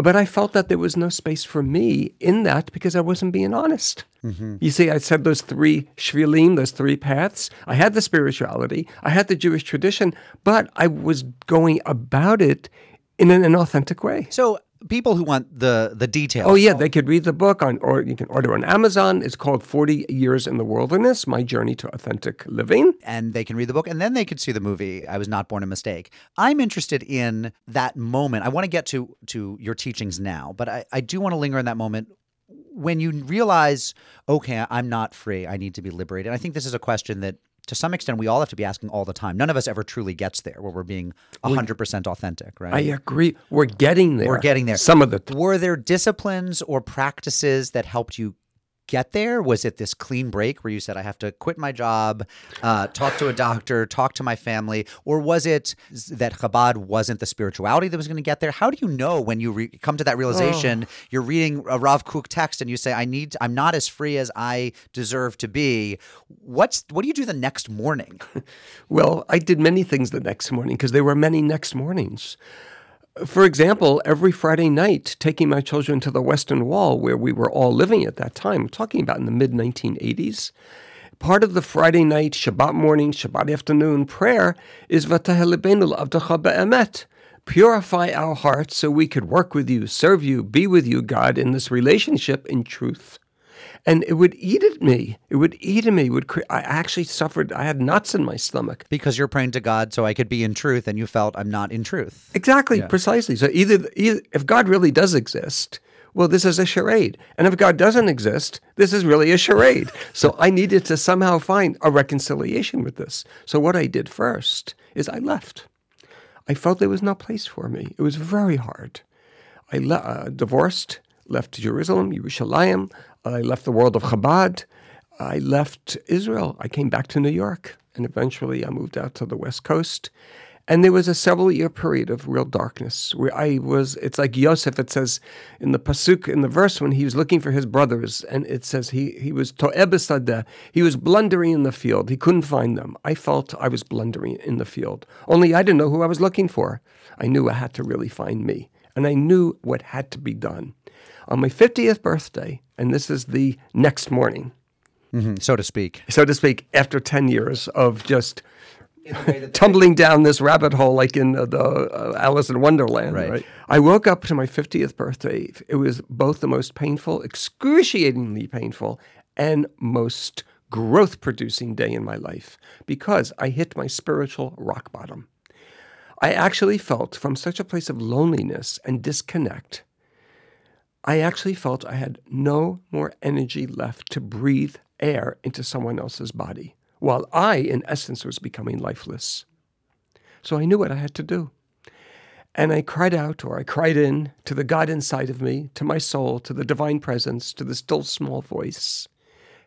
[SPEAKER 4] But I felt that there was no space for me in that because I wasn't being honest. Mm-hmm. You see, I said those three shvilim, those three paths. I had the spirituality, I had the Jewish tradition, but I was going about it in an inauthentic way.
[SPEAKER 1] So people who want the the details.
[SPEAKER 4] Oh yeah, they could read the book on, or you can order on Amazon. It's called Forty Years in the Wilderness: My Journey to Authentic Living.
[SPEAKER 1] and they can read the book and then they could see the movie I was not born a mistake. I'm interested in that moment. I want to get to to your teachings now, but I, I do want to linger in that moment when you realize, okay, I'm not free. I need to be liberated. I think this is a question that to some extent we all have to be asking all the time. None of us ever truly gets there where we're being 100% authentic, right?
[SPEAKER 4] I agree. We're getting there.
[SPEAKER 1] We're getting there.
[SPEAKER 4] Some of the
[SPEAKER 1] Were there disciplines or practices that helped you get there? Was it this clean break where you said, I have to quit my job, uh, talk to a doctor, talk to my family? Or was it that Chabad wasn't the spirituality that was going to get there? How do you know when you re- come to that realization? You're reading a Rav Kook text and you say, I need, I'm not as free as I deserve to be. What's, what do you do the next morning? [laughs]
[SPEAKER 4] Well, I did many things the next morning because there were many next mornings. For example, every Friday night, taking my children to the Western Wall, where we were all living at that time, I'm talking about in the mid 1980s, part of the Friday night, Shabbat morning, Shabbat afternoon prayer is V'tahelibenu avdacha be'emet. Purify our hearts so we could work with you, serve you, be with you, God, in this relationship in truth and it would eat at me. It would eat at me. It would cre- I actually suffered. I had knots in my stomach.
[SPEAKER 1] Because you're praying to God so I could be in truth, and you felt I'm not in truth.
[SPEAKER 4] Exactly, precisely. So either, either if God really does exist, well, this is a charade, and if God doesn't exist, this is really a charade. so I needed to somehow find a reconciliation with this. So what I did first is I left. I felt there was no place for me. It was very hard. I le- uh, divorced, left Jerusalem, Yerushalayim. I left the world of Chabad. I left Israel. I came back to New York, and eventually I moved out to the West Coast. And there was a several year period of real darkness where I was, it's like Yosef, it says in the Pasuk, in the verse when he was looking for his brothers, and it says he, he was to'ebesadeh, he was blundering in the field. He couldn't find them. I felt I was blundering in the field. Only I didn't know who I was looking for. I knew I had to really find me, and I knew what had to be done. On my 50th birthday, and this is the next morning,
[SPEAKER 1] So to speak.
[SPEAKER 4] so to speak, after 10 years of just tumbling down this rabbit hole like in the, the uh, Alice in Wonderland.
[SPEAKER 1] Right.
[SPEAKER 4] Right. I woke up to my 50th birthday. It was both the most painful, excruciatingly painful, and most growth producing day in my life because I hit my spiritual rock bottom. I actually felt from such a place of loneliness and disconnect. I actually felt I had no more energy left to breathe air into someone else's body, while I, in essence, was becoming lifeless. So I knew what I had to do. And I cried out, or I cried in to the God inside of me, to my soul, to the divine presence, to the still small voice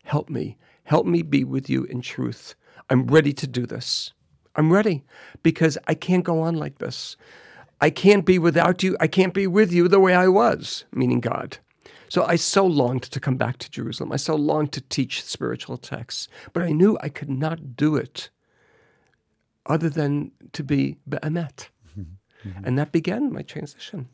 [SPEAKER 4] Help me. Help me be with you in truth. I'm ready to do this. I'm ready because I can't go on like this. I can't be without you. I can't be with you the way I was, meaning God. So I so longed to come back to Jerusalem. I so longed to teach spiritual texts, but I knew I could not do it other than to be be'emet. Mm-hmm. And that began my transition.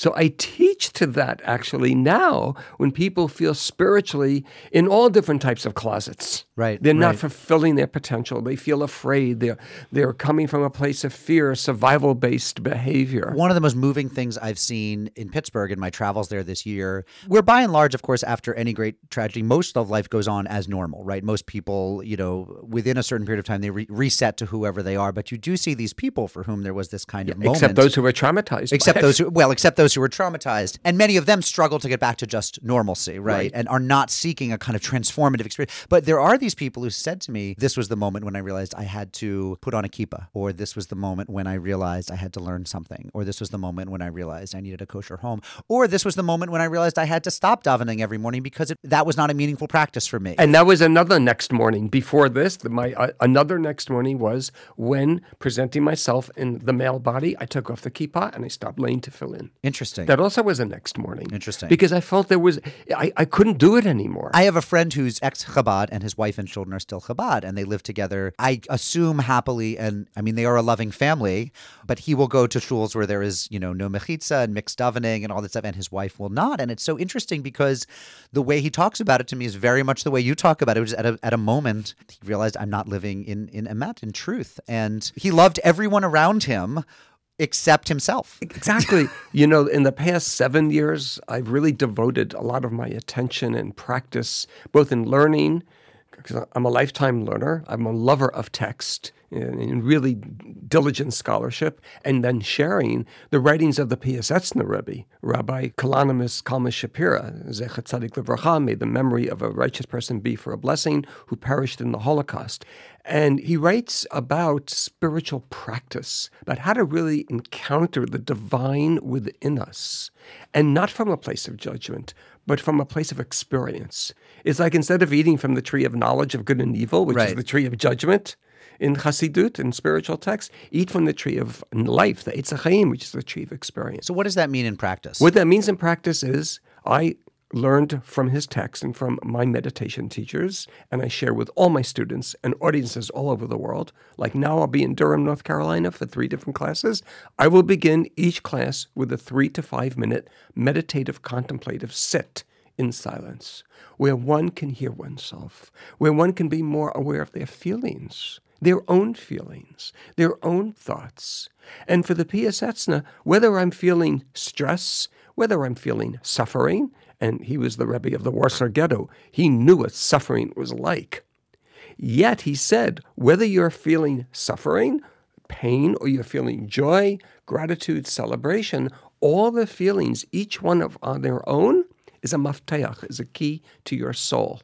[SPEAKER 4] So I teach to that actually now when people feel spiritually in all different types of closets.
[SPEAKER 1] Right,
[SPEAKER 4] They're not fulfilling their potential. They feel afraid. They're, they're coming from a place of fear, survival based behavior.
[SPEAKER 1] One of the most moving things I've seen in Pittsburgh in my travels there this year, where by and large, of course, after any great tragedy, most of life goes on as normal, right? Most people, you know, within a certain period of time, they re- reset to whoever they are. But you do see these people for whom there was this kind of moment
[SPEAKER 4] Except those who were traumatized.
[SPEAKER 1] except those who well except those who were traumatized and many of them struggle to get back to just normalcy right,
[SPEAKER 4] Right.
[SPEAKER 1] and are not seeking a kind of transformative experience but there are these people who said to me this was the moment when i realized i had to put on a kippah or this was the moment when i realized i had to learn something or this was the moment when i realized i needed a kosher home or this was the moment when i realized i had to stop davening every morning because it, that was not a meaningful practice for me
[SPEAKER 4] And that was another next morning. Before this, the, my uh, another next morning was when presenting myself in the male body. I took off the kippah and I stopped laying tefillin.
[SPEAKER 1] interesting
[SPEAKER 4] That also was the next morning.
[SPEAKER 1] Interesting.
[SPEAKER 4] Because I felt there was I, I couldn't do it anymore.
[SPEAKER 1] I have a friend who's ex Chabad and his wife and children are still Chabad and they live together. I assume happily, and I mean, they are a loving family, but he will go to shuls where there is, you know, no mechitza and mixed davening and all that stuff, and his wife will not. And it's so interesting because the way he talks about it to me is very much the way you talk about it. It was at a, at a moment he realized I'm not living in, in emet, in truth. And he loved everyone around him except himself.
[SPEAKER 4] Exactly. [laughs] you know, in the past seven years, I've really devoted a lot of my attention and practice, both in learning, because I'm a lifetime learner, I'm a lover of text and, really diligent scholarship, and then sharing the writings of the Piasetzna Rebbe, Rabbi Kalonymus Kalman Shapira, Zecher Tzadik Livracha, may the memory of a righteous person be for a blessing, who perished in the Holocaust. And he writes about spiritual practice, about how to really encounter the divine within us, and not from a place of judgment, but from a place of experience. It's like instead of eating from the tree of knowledge of good and evil, which is the tree of judgment in Chassidut, in spiritual texts, eat from the tree of life, the Eitz which is the tree of experience.
[SPEAKER 1] So, what does that mean in practice?
[SPEAKER 4] What that means in practice is I learned from his text and from my meditation teachers, and I share with all my students and audiences all over the world. Like now, I'll be in Durham, North Carolina for three different classes. I will begin each class with a three to five minute meditative contemplative sit in silence, where one can hear oneself, where one can be more aware of their feelings their own feelings, their own thoughts. And for the Piasetzna, whether I'm feeling stress, whether I'm feeling suffering, and he was the Rebbe of the Warsaw Ghetto, he knew what suffering was like. Yet he said, whether you're feeling suffering, pain, or you're feeling joy, gratitude, celebration, all the feelings, each one of on their own, is a mafteach, is a key to your soul.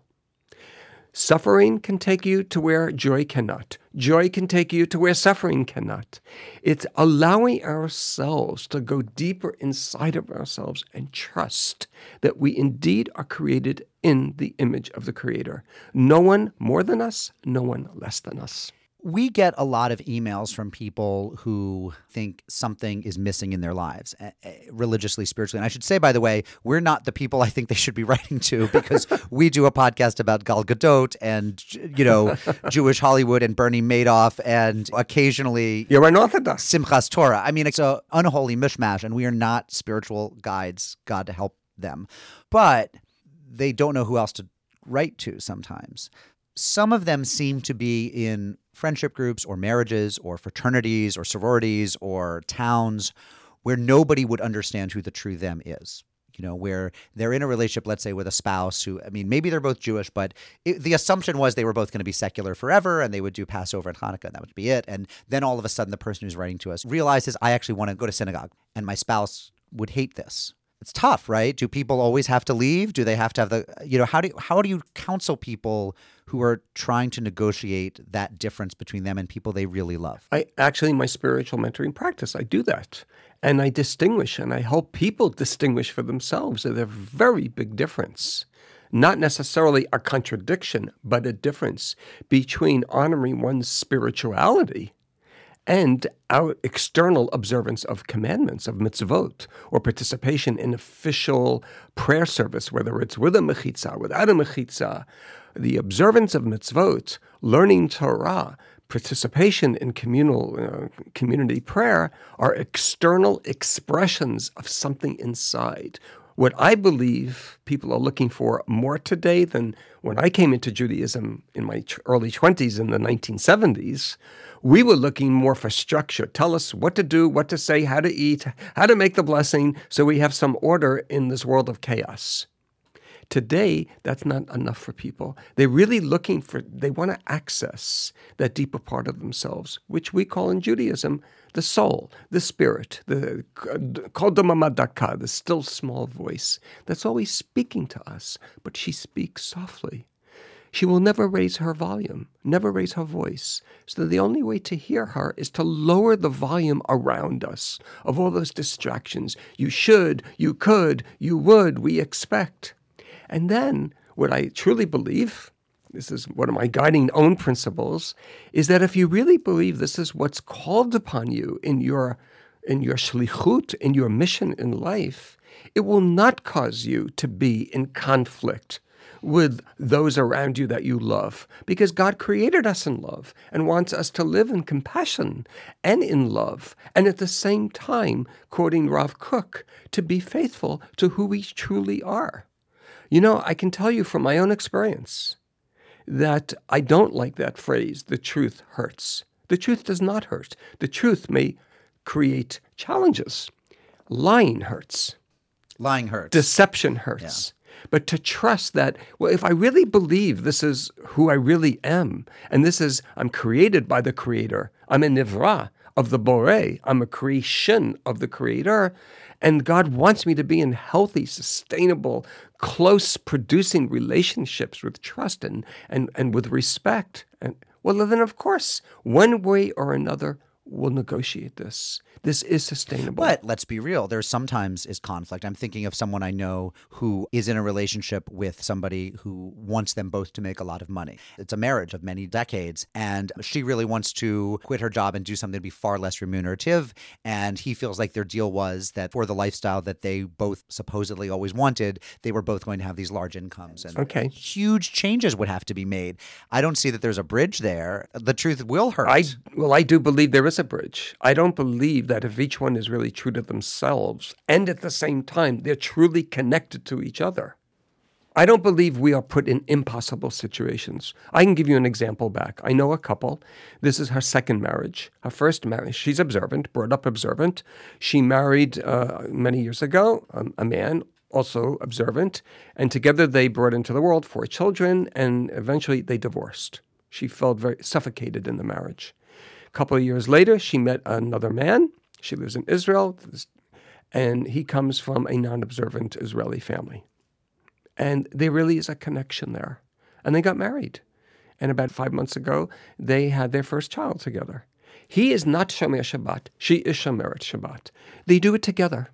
[SPEAKER 4] Suffering can take you to where joy cannot. Joy can take you to where suffering cannot. It's allowing ourselves to go deeper inside of ourselves and trust that we indeed are created in the image of the Creator. No one more than us, no one less than us.
[SPEAKER 1] We get a lot of emails from people who think something is missing in their lives, eh, eh, religiously, spiritually. And I should say, by the way, we're not the people I think they should be [laughs] writing to because we do a podcast about Gal Gadot and you know [laughs] Jewish Hollywood and Bernie Madoff and occasionally
[SPEAKER 4] You're unorthodox.
[SPEAKER 1] Simchas Torah. I mean, it's an unholy mishmash, and we are not spiritual guides. God to help them, but they don't know who else to write to. Sometimes, some of them seem to be in friendship groups or marriages or fraternities or sororities or towns where nobody would understand who the true them is. You know, where they're in a relationship, let's say, with a spouse who, I mean, maybe they're both Jewish, but it, the assumption was they were both going to be secular forever and they would do Passover and Hanukkah and that would be it. And then all of a sudden, the person who's writing to us realizes, I actually want to go to synagogue and my spouse would hate this. It's tough, right? Do people always have to leave? Do they have to have the, you know, how do you, how do you counsel people who are trying to negotiate that difference between them and people they really love?
[SPEAKER 4] I actually, in my spiritual mentoring practice, I do that. And I distinguish and I help people distinguish for themselves. There's a very big difference. Not necessarily a contradiction, but a difference between honoring one's spirituality and our external observance of commandments, of mitzvot, or participation in official prayer service, whether it's with a mechitza, without a mechitza, the observance of mitzvot, learning Torah, participation in communal uh, community prayer are external expressions of something inside. What I believe people are looking for more today than when I came into Judaism in my early 20s in the 1970s, we were looking more for structure. Tell us what to do, what to say, how to eat, how to make the blessing, so we have some order in this world of chaos. Today, that's not enough for people. They're really looking for, they want to access that deeper part of themselves, which we call in Judaism the soul, the spirit, the kol d'mama daka, the still small voice that's always speaking to us, but she speaks softly. She will never raise her volume, never raise her voice. So the only way to hear her is to lower the volume around us of all those distractions. You should, you could, you would, we expect. And then what I truly believe, this is one of my guiding own principles, is that if you really believe this is what's called upon you in your in your shlichut, in your mission in life, it will not cause you to be in conflict with those around you that you love because God created us in love and wants us to live in compassion and in love and at the same time quoting Rav Kook to be faithful to who we truly are. You know, I can tell you from my own experience that I don't like that phrase the truth hurts. The truth does not hurt. The truth may create challenges. Lying hurts.
[SPEAKER 1] Lying hurts.
[SPEAKER 4] Deception hurts. But to trust that, well, if I really believe this is who I really am, and this is, I'm created by the Creator, I'm a nivra of the Bore, I'm a creation of the Creator, and God wants me to be in healthy, sustainable, close, producing relationships with trust and, and, and with respect. And well, then, of course, one way or another, we'll negotiate this. This is sustainable.
[SPEAKER 1] But let's be real, there sometimes is conflict. I'm thinking of someone I know who is in a relationship with somebody who wants them both to make a lot of money. It's a marriage of many decades, and she really wants to quit her job and do something to be far less remunerative. And he feels like their deal was that for the lifestyle that they both supposedly always wanted, they were both going to have these large incomes. And
[SPEAKER 4] Okay.
[SPEAKER 1] huge changes would have to be made. I don't see that there's a bridge there. The truth will hurt.
[SPEAKER 4] I well, I do believe there is a bridge. I don't believe that if each one is really true to themselves and at the same time they're truly connected to each other. I don't believe we are put in impossible situations. I can give you an example back. I know a couple. This is her second marriage. Her first marriage, she's observant, brought up observant. She married uh, many years ago um, a man also observant, and together they brought into the world four children, and eventually they divorced. She felt very suffocated in the marriage. Couple of years later, she met another man. She lives in Israel, and he comes from a non observant Israeli family. And there really is a connection there. And they got married. And about five months ago, they had their first child together. He is not Shomer Shabbat. She is Shomeret Shabbat. They do it together.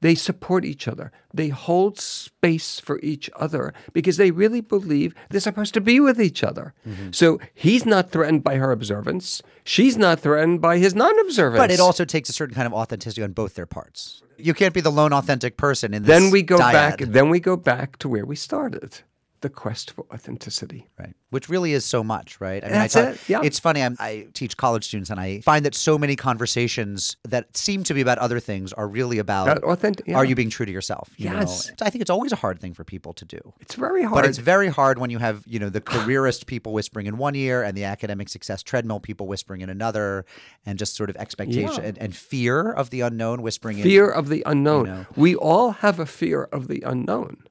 [SPEAKER 4] They support each other. They hold space for each other because they really believe they're supposed to be with each other. Mm-hmm. So he's not threatened by her observance. She's not threatened by his non observance.
[SPEAKER 1] But it also takes a certain kind of authenticity on both their parts. You can't be the lone authentic person in this.
[SPEAKER 4] then we go
[SPEAKER 1] dyad.
[SPEAKER 4] back. Then we go back to where we started, the quest for authenticity.
[SPEAKER 1] right? Which really is so much, right? I
[SPEAKER 4] That's
[SPEAKER 1] I
[SPEAKER 4] it, yeah.
[SPEAKER 1] It's funny. I'm, I teach college students, and I find that so many conversations that seem to be about other things are really about
[SPEAKER 4] authentic- yeah.
[SPEAKER 1] Are you being true to yourself? you know?
[SPEAKER 4] Yes.
[SPEAKER 1] I think it's always a hard thing for people to do.
[SPEAKER 4] It's very hard.
[SPEAKER 1] But it's very hard when you have, you know, the careerist people whispering in one ear and the academic success treadmill people whispering in another, and just sort of expectation
[SPEAKER 4] Yeah.
[SPEAKER 1] and, and fear of the unknown whispering in.
[SPEAKER 4] fear of the unknown.
[SPEAKER 1] know.
[SPEAKER 4] We all have a fear of the unknown.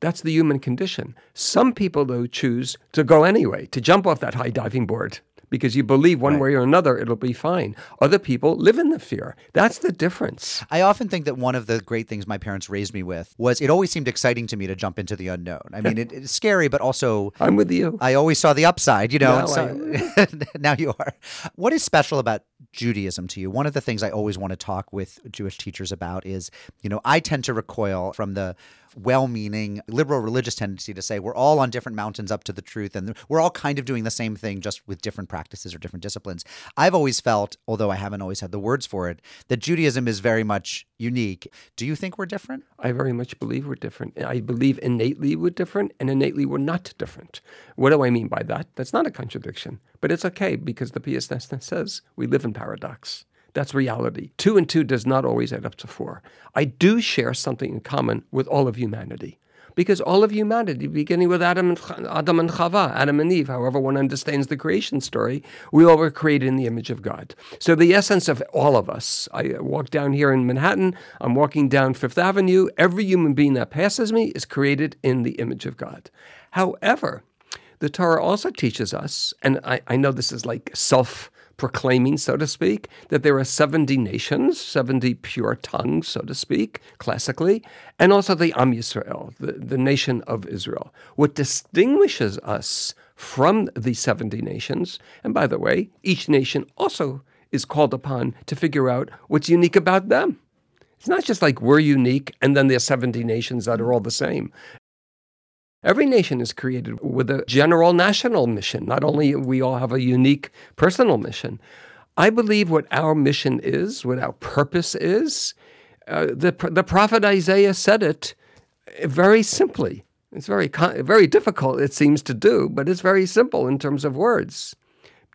[SPEAKER 4] That's the human condition. Some people, though, choose to go anyway, to jump off that high diving board because you believe one way or another it'll be fine. Other people live in the fear. That's the difference.
[SPEAKER 1] I often think that one of the great things my parents raised me with was it always seemed exciting to me to jump into the unknown. I mean, it, it's scary, but also
[SPEAKER 4] I'm with you.
[SPEAKER 1] I always saw the upside, you know.
[SPEAKER 4] Now
[SPEAKER 1] so, [laughs] now you are. What is special about Judaism to you? One of the things I always want to talk with Jewish teachers about is, you know, I tend to recoil from the well-meaning liberal religious tendency to say we're all on different mountains up to the truth and we're all kind of doing the same thing just with different practices or different disciplines. I've always felt, although I haven't always had the words for it, that Judaism is very much unique. Do you think we're different?
[SPEAKER 4] I very much believe we're different. I believe innately we're different and innately we're not different. What do I mean by that? That's not a contradiction, but it's okay because the Nestor says we live in paradox. That's reality. Two and two does not always add up to four. I do share something in common with all of humanity. because all of humanity, beginning with Adam and, Adam and Chava, Adam and Eve, however one understands the creation story, we all were created in the image of God. So the essence of all of us, I uh, walk down here in Manhattan, I'm walking down Fifth Avenue, every human being that passes me is created in the image of God. However, the Torah also teaches us, and I, I know this is like self proclaiming, so to speak, that there are 70 nations, 70 pure tongues, so to speak, classically, and also the Am Yisrael, the, the nation of Israel. What distinguishes us from the 70 nations, and by the way, each nation also is called upon to figure out what's unique about them. It's not just like we're unique and then there's 70 nations that are all the same. Every nation is created with a general national mission. Not only we all have a unique personal mission. I believe what our mission is, what our purpose is. Uh, the the prophet Isaiah said it very simply. It's very very difficult, it seems to do, but it's very simple in terms of words.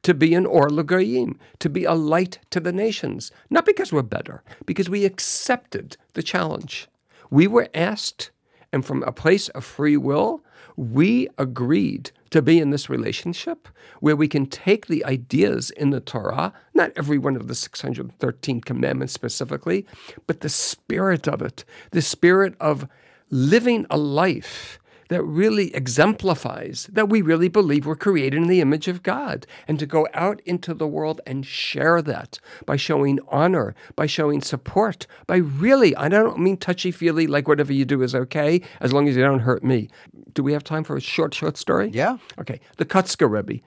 [SPEAKER 4] To be an or to be a light to the nations, not because we're better, because we accepted the challenge. We were asked and from a place of free will, we agreed to be in this relationship where we can take the ideas in the Torah, not every one of the 613 commandments specifically, but the spirit of it, the spirit of living a life that really exemplifies that we really believe we're created in the image of God and to go out into the world and share that by showing honor, by showing support, by really, I don't mean touchy feely like whatever you do is okay as long as you don't hurt me. Do we have time for a short, short story?
[SPEAKER 1] Yeah.
[SPEAKER 4] Okay. The Kutzker Rebbe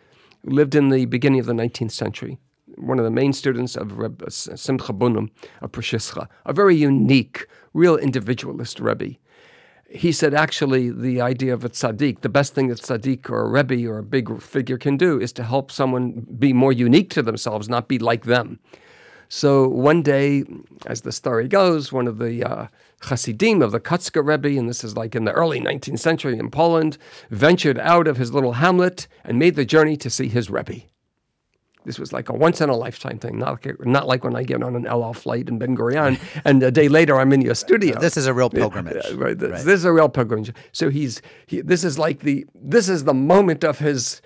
[SPEAKER 4] lived in the beginning of the 19th century. One of the main students of Rebbe uh, Simcha Bunim of Preshischa, a very unique, real individualist Rebbe he said actually the idea of a tzaddik, the best thing that tzaddik or a rebbe or a big figure can do is to help someone be more unique to themselves, not be like them. So one day, as the story goes, one of the uh, Hasidim of the Kutzker Rebbe, and this is like in the early 19th century in Poland, ventured out of his little hamlet and made the journey to see his Rebbe. This was like a once in a lifetime thing, not like, not like when I get on an El Al flight in Ben Gurion [laughs] and a day later I'm in your studio.
[SPEAKER 1] This is a real pilgrimage.
[SPEAKER 4] Yeah, right. This, this is a real pilgrimage. So he's he, this is like the this is the moment of his.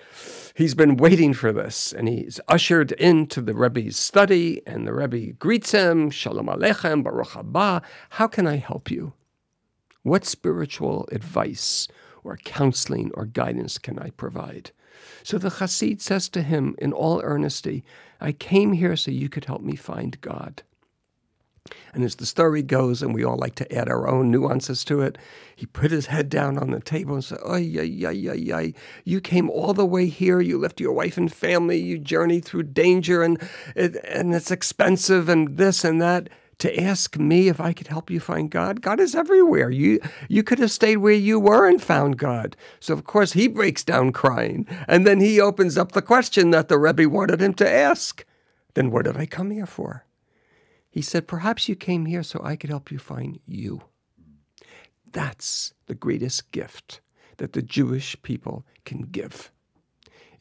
[SPEAKER 4] He's been waiting for this, and he's ushered into the Rebbe's study, and the Rebbe greets him, Shalom Aleichem, Baruch Haba. How can I help you? What spiritual advice or counseling or guidance can I provide? So the Chassid says to him in all earnesty, I came here so you could help me find God. And as the story goes, and we all like to add our own nuances to it, he put his head down on the table and said, Ay, ay, ay, ay, ay. You came all the way here. You left your wife and family. You journeyed through danger, and, and it's expensive, and this and that. To ask me if I could help you find God, God is everywhere. You you could have stayed where you were and found God. So of course he breaks down crying, and then he opens up the question that the Rebbe wanted him to ask. Then what did I come here for? He said, Perhaps you came here so I could help you find you. That's the greatest gift that the Jewish people can give,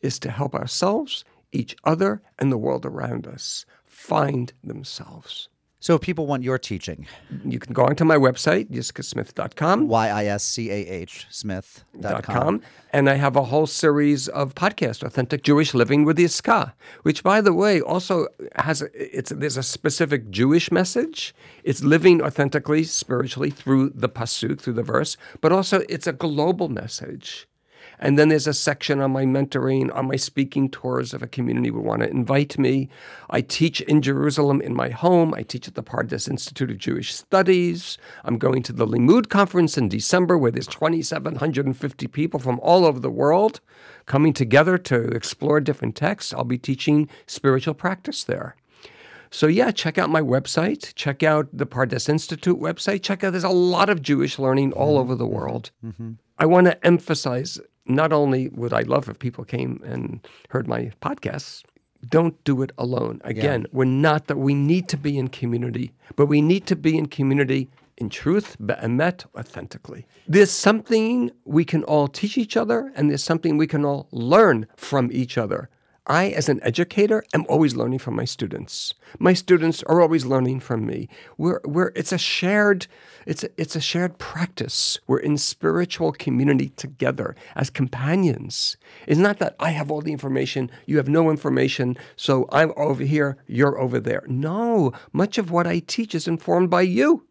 [SPEAKER 4] is to help ourselves, each other, and the world around us find themselves.
[SPEAKER 1] So if people want your teaching,
[SPEAKER 4] You can go onto my website, yiscahsmith.com.
[SPEAKER 1] Y I S C A H Smith.com.
[SPEAKER 4] and I have a whole series of podcasts, Authentic Jewish Living with Yiscah, which, by the way, also has a, it's there's a specific Jewish message. It's living authentically, spiritually through the pasuk, through the verse, but also it's a global message. And then there's a section on my mentoring, on my speaking tours if a community would want to invite me. I teach in Jerusalem in my home. I teach at the Pardes Institute of Jewish Studies. I'm going to the Limmud conference in December where there's 2,750 people from all over the world coming together to explore different texts. I'll be teaching spiritual practice there. So yeah, check out my website. Check out the Pardes Institute website. Check out there's a lot of Jewish learning all mm-hmm. over the world. Mm-hmm. I want to emphasize not only would I love if people came and heard my podcasts, don't do it alone. Again, we're not that we need to be in community, but we need to be in community in truth, be'emet, authentically. There's something we can all teach each other, and there's something we can all learn from each other. I, as an educator, am always learning from my students. My students are always learning from me. We're, we're, it's a shared, it's a, it's a shared practice. We're in spiritual community together as companions. It's not that I have all the information, you have no information, so I'm over here, you're over there. No, much of what I teach is informed by you.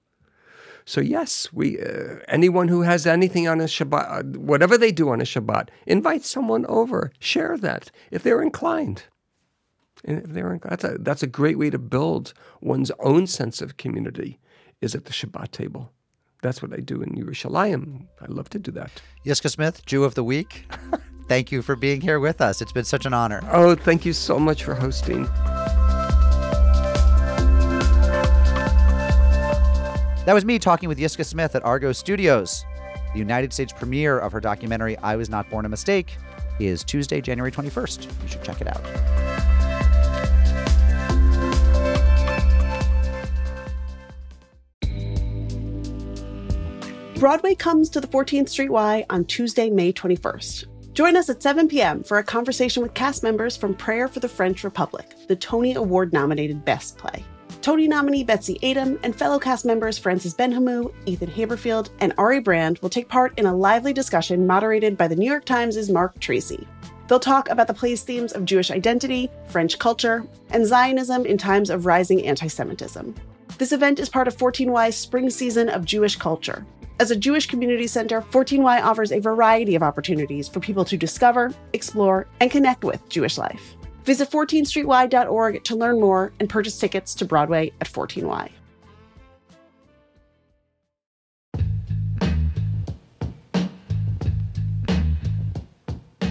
[SPEAKER 4] So yes, we uh, anyone who has anything on a Shabbat, whatever they do on a Shabbat, invite someone over, share that if they're inclined. And if they're that's a that's a great way to build one's own sense of community. Is at the Shabbat table. That's what I do in Yerushalayim. I love to do that.
[SPEAKER 1] Yiscah Smith, Jew of the Week. [laughs] Thank you for being here with us. It's been such an honor.
[SPEAKER 4] Oh, thank you so much for hosting.
[SPEAKER 1] That was me talking with Yiscah Smith at Argot Studios. The United States premiere of her documentary, I Was Not Born a Mistake, is Tuesday, January 21st. You should check it out.
[SPEAKER 5] Broadway comes to the 14th Street Y on Tuesday, May 21st. Join us at 7 p.m. for a conversation with cast members from Prayer for the French Republic, the Tony Award nominated Best Play. Tony nominee Betsy Aidem and fellow cast members Francis Benhamou, Ethan Haberfield, and Ari Brand will take part in a lively discussion moderated by the New York Times' Marc Tracy. They'll talk about the play's themes of Jewish identity, French culture, and Zionism in times of rising anti Semitism. This event is part of 14Y's spring season of Jewish culture. As a Jewish community center, 14Y offers a variety of opportunities for people to discover, explore, and connect with Jewish life. Visit 14streety.org to learn more and purchase tickets to Broadway at 14Y.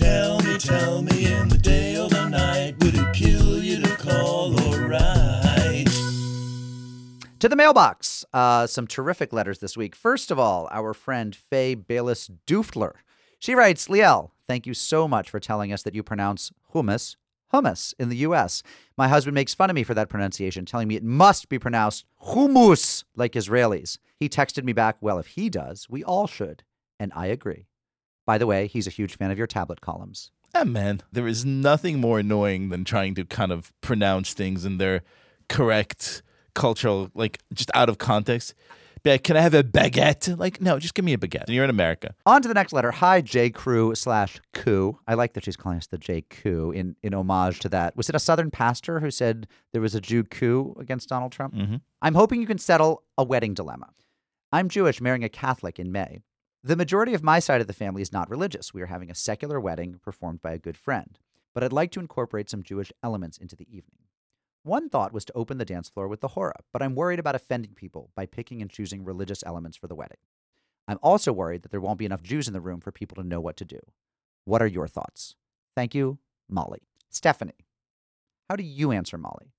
[SPEAKER 6] Tell me, tell me in the day or the night, would it kill you to call or write?
[SPEAKER 1] To the mailbox. Uh, some terrific letters this week. First of all, our friend Faye Bayless Dooftler. She writes, Liel, thank you so much for telling us that you pronounce hummus hummus in the U.S. My husband makes fun of me for that pronunciation, telling me it must be pronounced hummus like Israelis. He texted me back, well, if he does, we all should. And I agree. By the way, he's a huge fan of your tablet columns.
[SPEAKER 2] Ah, man, there is nothing more annoying than trying to kind of pronounce things in their correct cultural, like just out of context. Be like, can I have a baguette? Like, no, just give me a baguette. You're in America.
[SPEAKER 1] On to the next letter. Hi, J. Crew slash Coup. I like that she's calling us the J. Coup in, in homage to that. Was it a Southern pastor who said there was a Jew coup against Donald Trump?
[SPEAKER 2] Mm-hmm.
[SPEAKER 1] I'm hoping you can settle a wedding dilemma. I'm Jewish, marrying a Catholic in May. The majority of my side of the family is not religious. We are having a secular wedding performed by a good friend, but I'd like to incorporate some Jewish elements into the evening. One thought was to open the dance floor with the hora, but I'm worried about offending people by picking and choosing religious elements for the wedding. I'm also worried that there won't be enough Jews in the room for people to know what to do. What are your thoughts? Thank you, Molly. Stephanie, how do you answer Molly?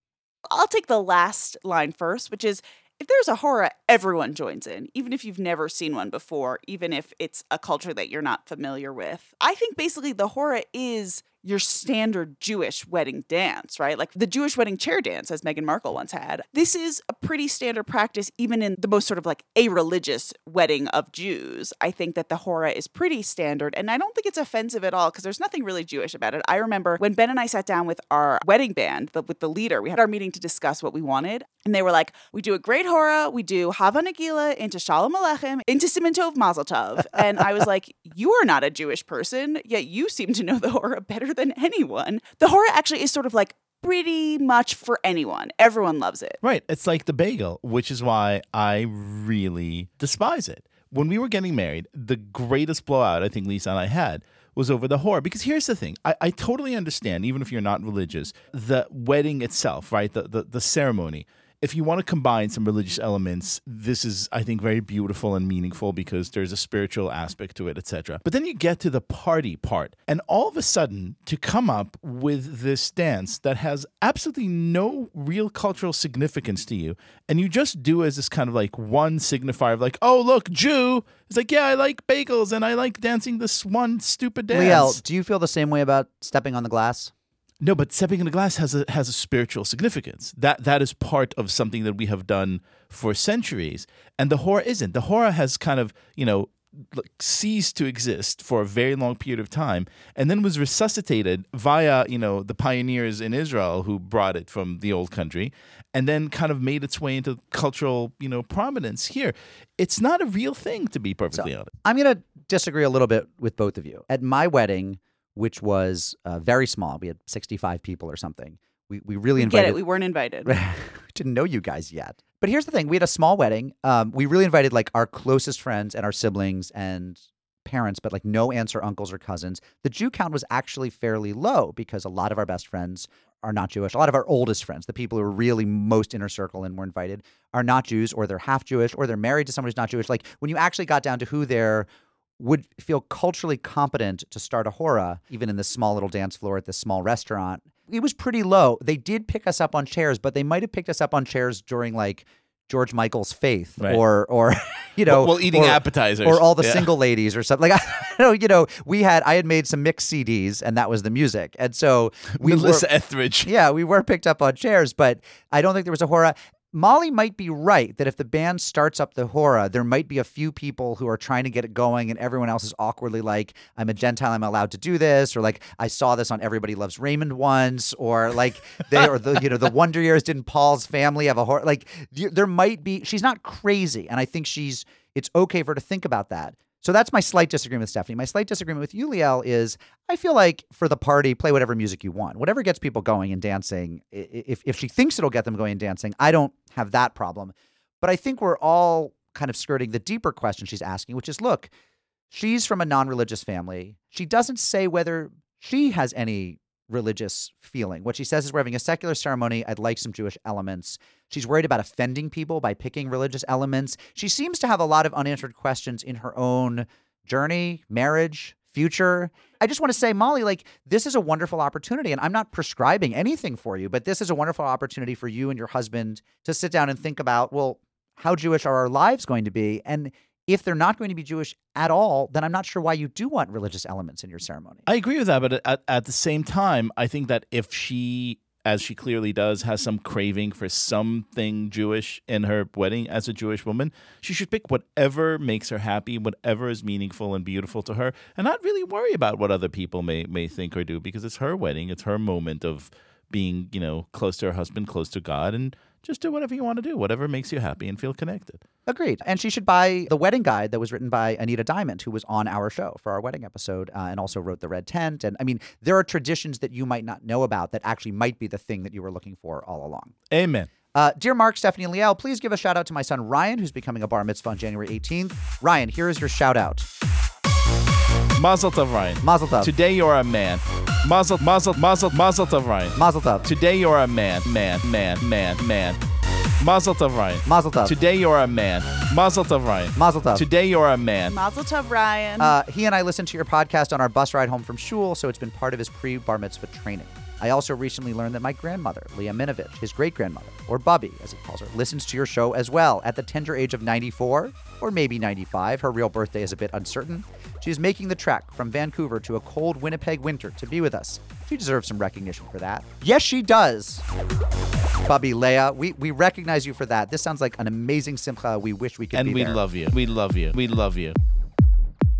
[SPEAKER 3] I'll take the last line first, which is if there's a hora, everyone joins in, even if you've never seen one before, even if it's a culture that you're not familiar with. I think basically the hora is your standard Jewish wedding dance, right? Like the Jewish wedding chair dance, as Meghan Markle once had. This is a pretty standard practice, even in the most sort of like a religious wedding of Jews. I think that the hora is pretty standard, and I don't think it's offensive at all because there's nothing really Jewish about it. I remember when Ben and I sat down with our wedding band, with the leader, we had our meeting to discuss what we wanted, and they were like, "We do a great hora, we do Hava Nagila into Shalom Aleichem into Siman Tov Mazel Tov," and I was like, "You are not a Jewish person, yet you seem to know the hora better than anyone." The hora actually is sort of like pretty much for anyone. Everyone loves it.
[SPEAKER 2] Right. It's like the bagel, which is why I really despise it. When we were getting married, the greatest blowout I think Lisa and I had was over the hora. Because here's the thing I, I totally understand, even if you're not religious, the wedding itself, right? The, the, the ceremony. If you want to combine some religious elements, this is, I think, very beautiful and meaningful because there's a spiritual aspect to it, etc. But then you get to the party part, and all of a sudden, to come up with this dance that has absolutely no real cultural significance to you, and you just do as this kind of like one signifier of like, oh look, Jew. It's like, yeah, I like bagels and I like dancing this one stupid dance.
[SPEAKER 1] Liel, do you feel the same way about stepping on the glass?
[SPEAKER 2] No, but stepping in the glass has a has a spiritual significance. That that is part of something that we have done for centuries, and the hora isn't. The hora has kind of you know like, ceased to exist for a very long period of time, and then was resuscitated via you know the pioneers in Israel who brought it from the old country, and then kind of made its way into cultural you know prominence here. It's not a real thing, to be perfectly honest.
[SPEAKER 1] I'm going to disagree a little bit with both of you. At my wedding, which was uh, very small, we had 65 people or something. We, we really
[SPEAKER 3] We
[SPEAKER 1] invited.
[SPEAKER 3] get it. We weren't invited.
[SPEAKER 1] we [laughs] didn't know you guys yet. But here's the thing: we had a small wedding. Um, we really invited like our closest friends and our siblings and parents, but like no aunts or uncles or cousins. The Jew count was actually fairly low because a lot of our best friends are not Jewish. A lot of our oldest friends, the people who are really most inner circle and were invited, are not Jews, or they're half Jewish, or they're married to somebody who's not Jewish. Like when you actually got down to who they're would feel culturally competent to start a hora, even in this small little dance floor at this small restaurant. It was pretty low. They did pick us up on chairs, but they might have picked us up on chairs during like George Michael's Faith
[SPEAKER 2] Right.
[SPEAKER 1] or or [laughs] you know
[SPEAKER 2] Well, well, eating
[SPEAKER 1] or,
[SPEAKER 2] appetizers.
[SPEAKER 1] or all the
[SPEAKER 2] Yeah.
[SPEAKER 1] single ladies or something. Like [laughs] I know, you know, we had I had made some mixed CDs and that was the music. And so we
[SPEAKER 2] Melissa
[SPEAKER 1] were
[SPEAKER 2] Etheridge.
[SPEAKER 1] yeah, we were picked up on chairs, but I don't think there was a hora. Molly might be right that if the band starts up the hora, there might be a few people who are trying to get it going, and everyone else is awkwardly like, "I'm a Gentile, I'm allowed to do this," or like, "I saw this on Everybody Loves Raymond once," or like they or the you know the Wonder Years didn't Paul's family have a hora? Like there might be. She's not crazy, and I think she's. It's okay for her to think about that. So that's my slight disagreement with Stephanie. My slight disagreement with Uliel is I feel like for the party, play whatever music you want. Whatever gets people going and dancing. If, if she thinks it'll get them going and dancing, I don't have that problem. But I think we're all kind of skirting the deeper question she's asking, which is look, she's from a non religious family. She doesn't say whether she has any religious feeling. What she says is we're having a secular ceremony. I'd like some Jewish elements. She's worried about offending people by picking religious elements. She seems to have a lot of unanswered questions in her own journey, marriage, future. I just want to say, Molly, like, this is a wonderful opportunity. And I'm not prescribing anything for you, but this is a wonderful opportunity for you and your husband to sit down and think about, well, how Jewish are our lives going to be? And if they're not going to be Jewish at all, then I'm not sure why you do want religious elements in your ceremony.
[SPEAKER 2] I agree with that, but at, at the same time, I think that if she, as she clearly does, has some craving for something Jewish in her wedding as a Jewish woman, she should pick whatever makes her happy, whatever is meaningful and beautiful to her, and not really worry about what other people may may think or do because it's her wedding, it's her moment of being, you know, close to her husband, close to God, and just do whatever you want to do, whatever makes you happy and feel connected.
[SPEAKER 1] Agreed. And she should buy the wedding guide that was written by Anita Diamant, who was on our show for our wedding episode uh, and also wrote The Red Tent. And I mean, there are traditions that you might not know about that actually might be the thing that you were looking for all along.
[SPEAKER 2] Amen.
[SPEAKER 1] Uh, dear Mark, Stephanie, and Liel, please give a shout out to my son Ryan, who's becoming a bar mitzvah on January 18th. Ryan, here is your shout out.
[SPEAKER 2] Mazel tov, Ryan.
[SPEAKER 1] Mazel tov.
[SPEAKER 2] Today you're a man. Mazel, mazel, mazel, mazel tov, Ryan.
[SPEAKER 1] Mazel tov.
[SPEAKER 2] Today you're a man, man, man, man, man. Mazel tov, Ryan.
[SPEAKER 1] Mazel tov.
[SPEAKER 2] Today you're a man. Mazel tov, Ryan.
[SPEAKER 1] Mazel tov.
[SPEAKER 2] Today you're a man.
[SPEAKER 3] Mazel tov, Ryan.
[SPEAKER 1] Uh, he and I listened to your podcast on our bus ride home from shul, so it's been part of his pre bar mitzvah training. I also recently learned that my grandmother, Leah Minovich, his great grandmother, or Bubby as he calls her, listens to your show as well at the tender age of 94 or maybe 95. Her real birthday is a bit uncertain. She is making the trek from Vancouver to a cold Winnipeg winter to be with us. She deserves some recognition for that. Yes, she does. Bubby, Leah, we, we recognize you for that. This sounds like an amazing simcha. We wish we could
[SPEAKER 2] And we
[SPEAKER 1] there.
[SPEAKER 2] love you. We love you. We love you.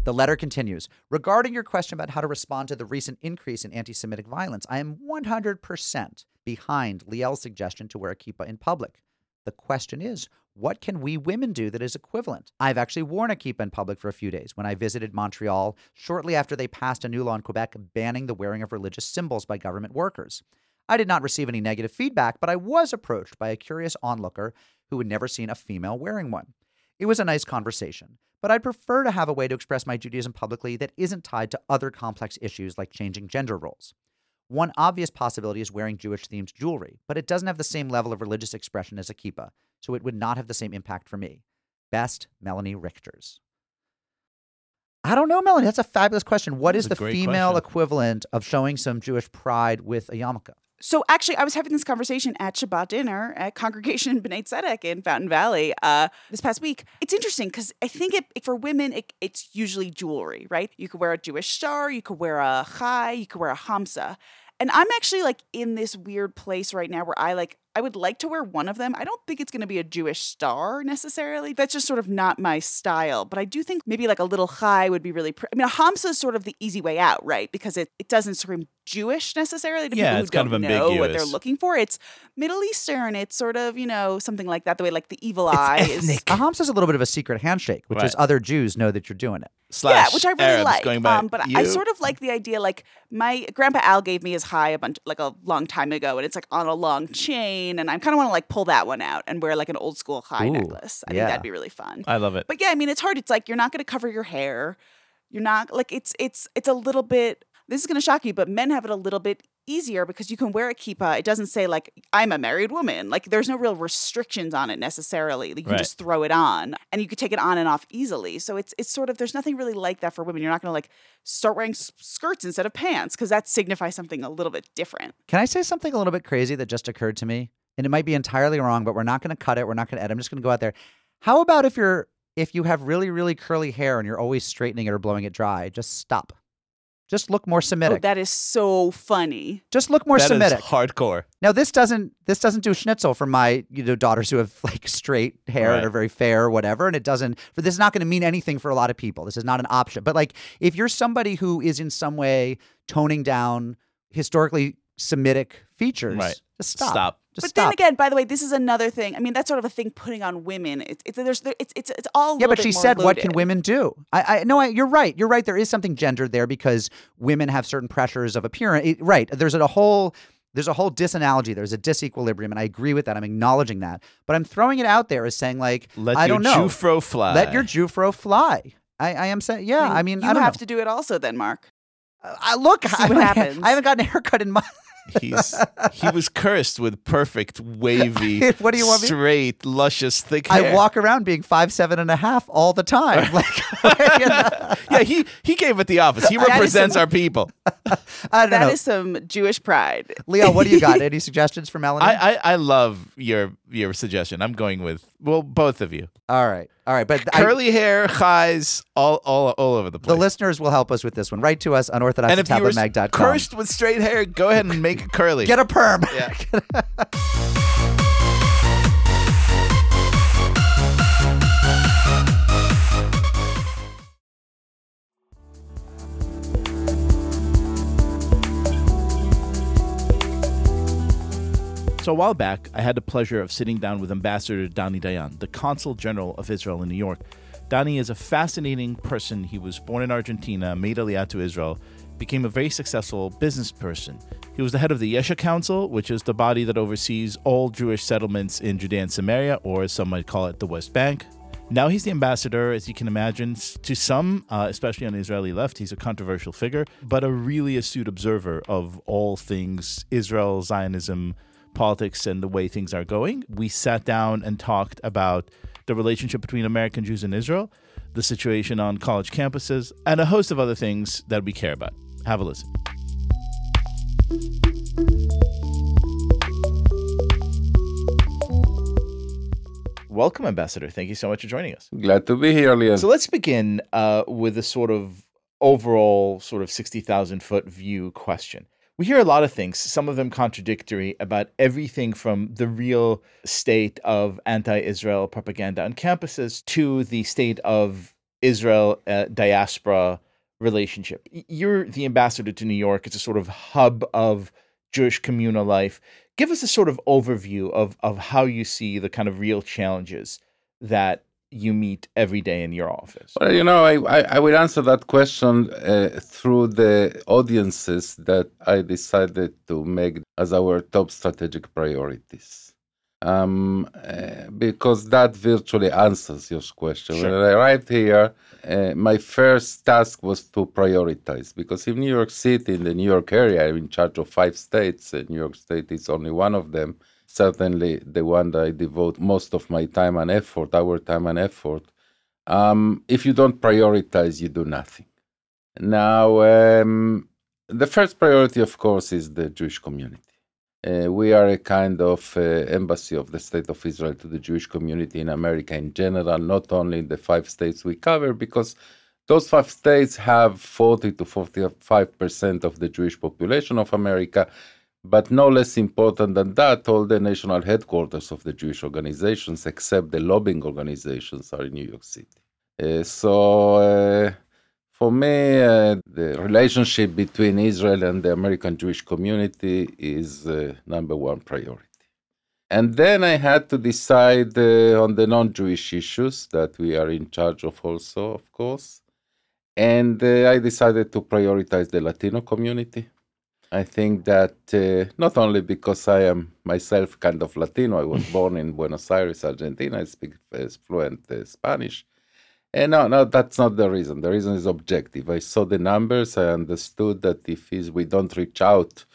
[SPEAKER 1] The letter continues Regarding your question about how to respond to the recent increase in anti Semitic violence, I am 100% behind Liel's suggestion to wear a kippah in public. The question is, what can we women do that is equivalent? I've actually worn a kippah in public for a few days when I visited Montreal shortly after they passed a new law in Quebec banning the wearing of religious symbols by government workers. I did not receive any negative feedback, but I was approached by a curious onlooker who had never seen a female wearing one. It was a nice conversation, but I'd prefer to have a way to express my Judaism publicly that isn't tied to other complex issues like changing gender roles. One obvious possibility is wearing Jewish themed jewelry, but it doesn't have the same level of religious expression as a kippah, so it would not have the same impact for me. Best, Melanie Richters. I don't know, Melanie. That's a fabulous question. What is the female
[SPEAKER 2] question.
[SPEAKER 1] equivalent of showing some Jewish pride with a yarmulke?
[SPEAKER 3] So actually, I was having this conversation at Shabbat dinner at [laughs] Congregation B'nai Tzedek in Fountain Valley uh, this past week. It's interesting because I think it, for women, it, it's usually jewelry, right? You could wear a Jewish star, you could wear a chai, you could wear a hamsa. And I'm actually like in this weird place right now where I like I would like to wear one of them. I don't think it's going to be a Jewish star necessarily. That's just sort of not my style. But I do think maybe like a little chai would be really. Pr- I mean, a hamsa is sort of the easy way out, right? Because it, it doesn't scream Jewish necessarily to
[SPEAKER 2] Yeah,
[SPEAKER 3] people who
[SPEAKER 2] it's kind
[SPEAKER 3] don't
[SPEAKER 2] of
[SPEAKER 3] know what they're looking for. It's Middle Eastern. It's sort of you know something like that. The way like the evil eye is.
[SPEAKER 1] A hamsa is a little bit of a secret handshake, which is other Jews know that you're doing it.
[SPEAKER 2] Slash
[SPEAKER 3] yeah, which I really
[SPEAKER 2] Arabs
[SPEAKER 3] like.
[SPEAKER 2] Going by
[SPEAKER 3] um, but
[SPEAKER 2] you.
[SPEAKER 3] I sort of like the idea. Like my grandpa Al gave me his chai a bunch like a long time ago, and it's like on a long chain, and I kind of want to like pull that one out and wear like an old school chai
[SPEAKER 1] Ooh,
[SPEAKER 3] necklace. I
[SPEAKER 1] yeah.
[SPEAKER 3] think that'd be really fun.
[SPEAKER 2] I love it.
[SPEAKER 3] But yeah, I mean, it's hard. It's like you're not going to cover your hair. You're not like it's it's it's a little bit. This is going to shock you, but men have it a little bit easier because you can wear a kippah. It doesn't say like I'm a married woman. Like there's no real restrictions on it necessarily. You can
[SPEAKER 2] Right.
[SPEAKER 3] just throw it on, and you could take it on and off easily. So it's it's sort of there's nothing really like that for women. You're not going to like start wearing s- skirts instead of pants because that signifies something a little bit different.
[SPEAKER 1] Can I say something a little bit crazy that just occurred to me? And it might be entirely wrong, but we're not going to cut it. We're not going to edit. I'm just going to go out there. How about if you're if you have really really curly hair and you're always straightening it or blowing it dry, just stop. Just look more
[SPEAKER 3] Oh,
[SPEAKER 1] Semitic.
[SPEAKER 3] that is so funny.
[SPEAKER 1] just look more
[SPEAKER 2] That is
[SPEAKER 1] Semitic.
[SPEAKER 2] hardcore.
[SPEAKER 1] Now this doesn't this doesn't do schnitzel for my you know daughters who have like straight hair
[SPEAKER 2] Right.
[SPEAKER 1] and are very fair or whatever, and it doesn't. For this is not going to mean anything for a lot of people. This is not an option. But like if you're somebody who is in some way toning down historically Semitic features,
[SPEAKER 2] Right.
[SPEAKER 1] just stop.
[SPEAKER 2] Stop.
[SPEAKER 1] Just
[SPEAKER 3] but
[SPEAKER 1] stop.
[SPEAKER 3] then again, by the way, this is another thing. I mean, that's sort of a thing putting on women. It's it's there's there, it's it's it's all
[SPEAKER 1] yeah, but
[SPEAKER 3] bit
[SPEAKER 1] she
[SPEAKER 3] more
[SPEAKER 1] said, "What can women do?" I, I no, I, you're right. You're right. There is something gendered there because women have certain pressures of appearance. It- right. There's a whole there's a whole disanalogy. There's a disequilibrium, and I agree with that. I'm acknowledging that, but I'm throwing it out there as saying like,
[SPEAKER 2] Let
[SPEAKER 1] I
[SPEAKER 2] your
[SPEAKER 1] don't know.
[SPEAKER 2] Jewfro fly.
[SPEAKER 1] Let your Jewfro fly. I, I am saying, yeah. I mean,
[SPEAKER 3] you
[SPEAKER 1] I don't
[SPEAKER 3] have
[SPEAKER 1] know.
[SPEAKER 3] to do it also, then, Mark.
[SPEAKER 1] Uh, I, look,
[SPEAKER 3] See
[SPEAKER 1] I,
[SPEAKER 3] what
[SPEAKER 1] haven't-
[SPEAKER 3] happens.
[SPEAKER 1] I haven't gotten a haircut in my.
[SPEAKER 2] He's he was cursed with perfect, wavy, [laughs]
[SPEAKER 1] What do you want me-
[SPEAKER 2] straight, luscious, thick hair.
[SPEAKER 1] I walk around being five seven and a half all the time. [laughs] Like, [laughs] you know,
[SPEAKER 2] yeah, he he gave it the office. He represents our people. [laughs]
[SPEAKER 1] I don't
[SPEAKER 3] That
[SPEAKER 1] know.
[SPEAKER 3] is some Jewish pride.
[SPEAKER 1] Leo, what do you got? [laughs] Any suggestions for Melanie?
[SPEAKER 2] I, I I love your your suggestion. I'm going with well, both of you.
[SPEAKER 1] all right, all right, but I-
[SPEAKER 2] Curly hair, chais, all all all over the place.
[SPEAKER 1] The listeners will help us with this one. Write to us on
[SPEAKER 2] and if you were
[SPEAKER 1] orthodoxtabletmag.com.
[SPEAKER 2] cursed with straight hair, go ahead and make it curly.
[SPEAKER 1] Get a perm.
[SPEAKER 2] Yeah. [laughs] A while back, I had the pleasure of sitting down with Ambassador Dani Dayan, the Consul General of Israel in New York. Dani is a fascinating person. He was born in Argentina, made Aliyah to Israel, became a very successful business person. He was the head of the Yesha Council, which is the body that oversees all Jewish settlements in Judea and Samaria, or as some might call it, the West Bank. Now he's the ambassador, as you can imagine. To some, uh, especially on the Israeli left, he's a controversial figure, but a really astute observer of all things Israel, Zionism, politics, and the way things are going. We sat down and talked about the relationship between American Jews and Israel, the situation on college campuses, and a host of other things that we care about. Have a listen. Welcome, Ambassador. Thank you so much for joining us.
[SPEAKER 7] Glad to be here, Leon.
[SPEAKER 2] So let's begin uh, with a sort of overall, sort of 60,000 foot view question. We hear a lot of things, some of them contradictory, about everything from the real state of anti Israel propaganda on campuses to the state of Israel uh, diaspora relationship. You're the ambassador to New York. It's a sort of hub of Jewish communal life. Give us a sort of overview of, of how you see the kind of real challenges that you meet every day in your office.
[SPEAKER 7] Well, you know, I, I, I will answer that question uh, through the audiences that I decided to make as our top strategic priorities. Um, uh, because that virtually answers your question. When I arrived here, uh, my first task was to prioritize because in New York City, in the New York area, I'm in charge of five states. and New York State is only one of them. Certainly, the one that I devote most of my time and effort, our time and effort. Um, if you don't prioritize, you do nothing. Now, um, the first priority, of course, is the Jewish community. Uh, we are a kind of uh, embassy of the state of Israel to the Jewish community in America in general, not only in the five states we cover, because those five states have 40 to 45 percent of the Jewish population of America. But no less important than that, all the national headquarters of the Jewish organizations, except the lobbying organizations, are in New York City. Uh, so, uh, for me, uh, the relationship between Israel and the American Jewish community is uh, number one priority. And then I had to decide uh, on the non Jewish issues that we are in charge of, also, of course. And uh, I decided to prioritize the Latino community. I think that uh, not only because I am myself kind of Latino, I was [laughs] born in Buenos Aires, Argentina, I speak uh, fluent uh, Spanish. And no, no, that's not the reason. The reason is objective. I saw the numbers. I understood that if we don't reach out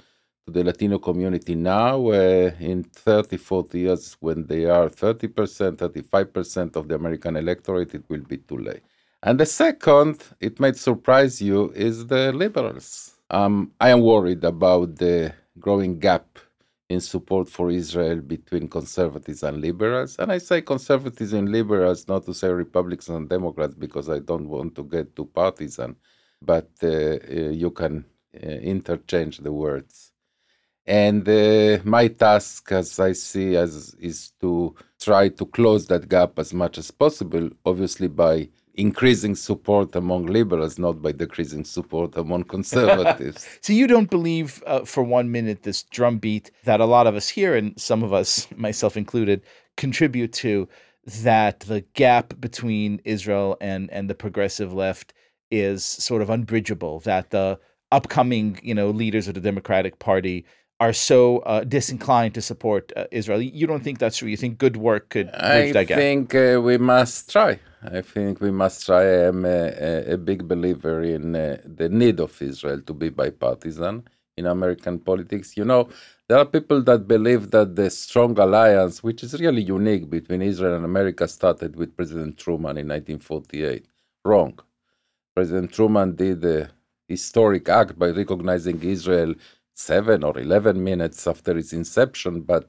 [SPEAKER 7] to the Latino community now, uh, in 30, 40 years, when they are 30%, 35% of the American electorate, it will be too late. And the second, it might surprise you, is the liberals. Um, I am worried about the growing gap in support for Israel between conservatives and liberals. And I say conservatives and liberals, not to say Republicans and Democrats, because I don't want to get too partisan, but uh, uh, you can uh, interchange the words. And uh, my task, as I see, as is to try to close that gap as much as possible, obviously by increasing support among liberals, not by decreasing support among [laughs] conservatives.
[SPEAKER 2] So you don't believe uh, for one minute this drumbeat that a lot of us here, and some of us, [laughs] myself included, contribute to, that the gap between Israel and and the progressive left is sort of unbridgeable. That the upcoming, you know, leaders of the Democratic Party are so uh, disinclined to support uh, Israel. You don't think that's true. You think good work could bridge
[SPEAKER 7] I
[SPEAKER 2] that gap.
[SPEAKER 7] think uh, we must try. I think we must try. I am a, a, a big believer in uh, the need of Israel to be bipartisan in American politics. You know, there are people that believe that the strong alliance, which is really unique between Israel and America, started with President Truman in 1948. Wrong. President Truman did a historic act by recognizing Israel seven or 11 minutes after its inception, but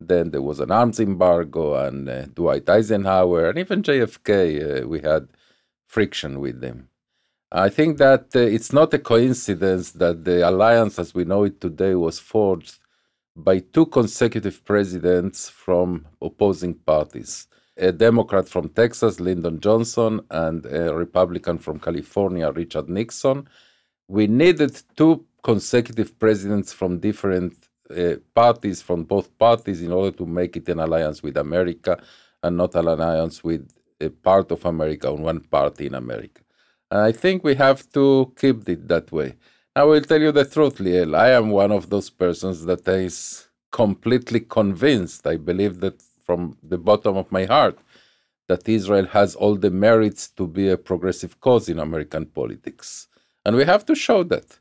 [SPEAKER 7] then there was an arms embargo, and uh, Dwight Eisenhower and even JFK, uh, we had friction with them. I think that uh, it's not a coincidence that the alliance as we know it today was forged by two consecutive presidents from opposing parties a Democrat from Texas, Lyndon Johnson, and a Republican from California, Richard Nixon. We needed two consecutive presidents from different uh, parties, from both parties, in order to make it an alliance with America and not an alliance with a part of America and one party in America. And I think we have to keep it that way. I will tell you the truth, Liel. I am one of those persons that is completely convinced. I believe that from the bottom of my heart that Israel has all the merits to be a progressive cause in American politics. And we have to show that.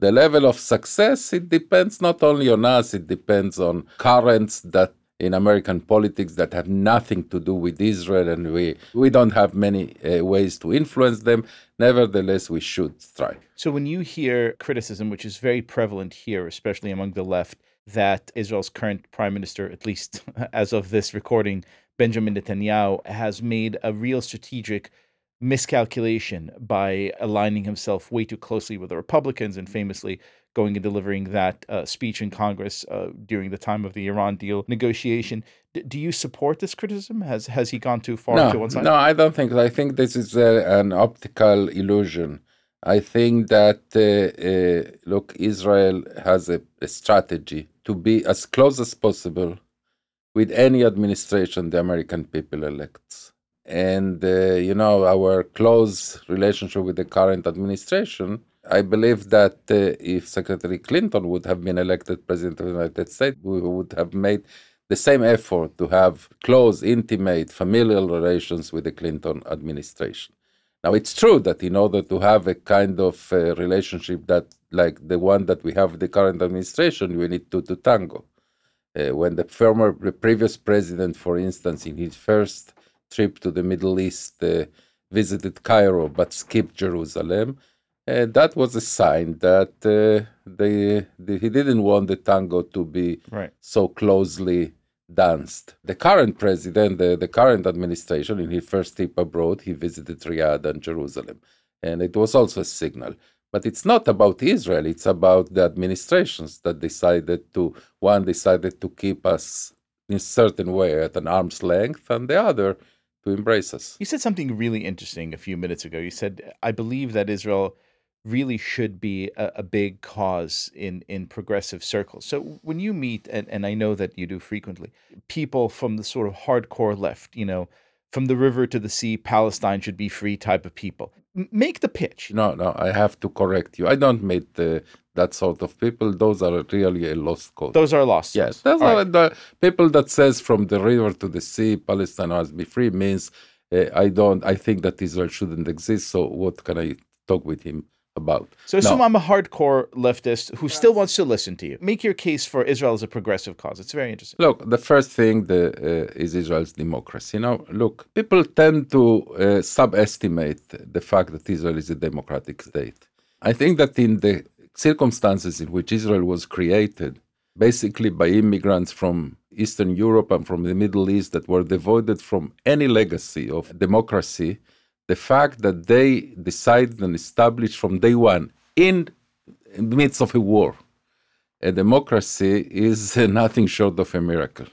[SPEAKER 7] The level of success, it depends not only on us, it depends on currents that in American politics that have nothing to do with Israel, and we, we don't have many uh, ways to influence them. Nevertheless, we should try.
[SPEAKER 2] So when you hear criticism, which is very prevalent here, especially among the left, that Israel's current prime minister, at least [laughs] as of this recording, Benjamin Netanyahu, has made a real strategic miscalculation by aligning himself way too closely with the Republicans and famously going and delivering that uh, speech in Congress uh, during the time of the Iran deal negotiation. D- do you support this criticism? Has has he gone too far
[SPEAKER 7] no,
[SPEAKER 2] to one side?
[SPEAKER 7] No, I don't think. I think this is a, an optical illusion. I think that uh, uh, look, Israel has a, a strategy to be as close as possible with any administration the American people elects. And, uh, you know, our close relationship with the current administration, I believe that uh, if Secretary Clinton would have been elected President of the United States, we would have made the same effort to have close, intimate, familial relations with the Clinton administration. Now, it's true that in order to have a kind of uh, relationship that, like the one that we have with the current administration, we need two to tango. Uh, when the former, the previous president, for instance, in his first trip to the Middle East, uh, visited Cairo but skipped Jerusalem, uh, that was a sign that uh, they, they, he didn't want the tango to be
[SPEAKER 2] Right.
[SPEAKER 7] so closely danced. The current president, the, the current administration, in his first trip abroad, he visited Riyadh and Jerusalem. And it was also a signal. But it's not about Israel, it's about the administrations that decided to, one decided to keep us in a certain way at an arm's length, and the other to embrace us.
[SPEAKER 2] You said something really interesting a few minutes ago. You said, I believe that Israel really should be a, a big cause in, in progressive circles. So when you meet, and, and I know that you do frequently, people from the sort of hardcore left, you know, from the river to the sea, Palestine should be free type of people. Make the pitch.
[SPEAKER 7] No, no, I have to correct you. I don't meet uh, that sort of people. Those are really a lost cause.
[SPEAKER 2] Those are lost.
[SPEAKER 7] Yes,
[SPEAKER 2] souls.
[SPEAKER 7] that's
[SPEAKER 2] All
[SPEAKER 7] all
[SPEAKER 2] right.
[SPEAKER 7] the people that says from the river to the sea, Palestine must be free means uh, I don't. I think that Israel shouldn't exist. So what can I talk with him about?
[SPEAKER 2] So assume I'm a hardcore leftist who still wants to listen to you. Make your case for Israel as a progressive cause. It's very interesting.
[SPEAKER 7] Look, the first thing the, uh, is Israel's democracy. Now, look, people tend to uh, subestimate the fact that Israel is a democratic state. I think that in the circumstances in which Israel was created, basically by immigrants from Eastern Europe and from the Middle East that were devoid from any legacy of democracy, the fact that they decided and established from day one in, in the midst of a war a democracy is [laughs] nothing short of a miracle.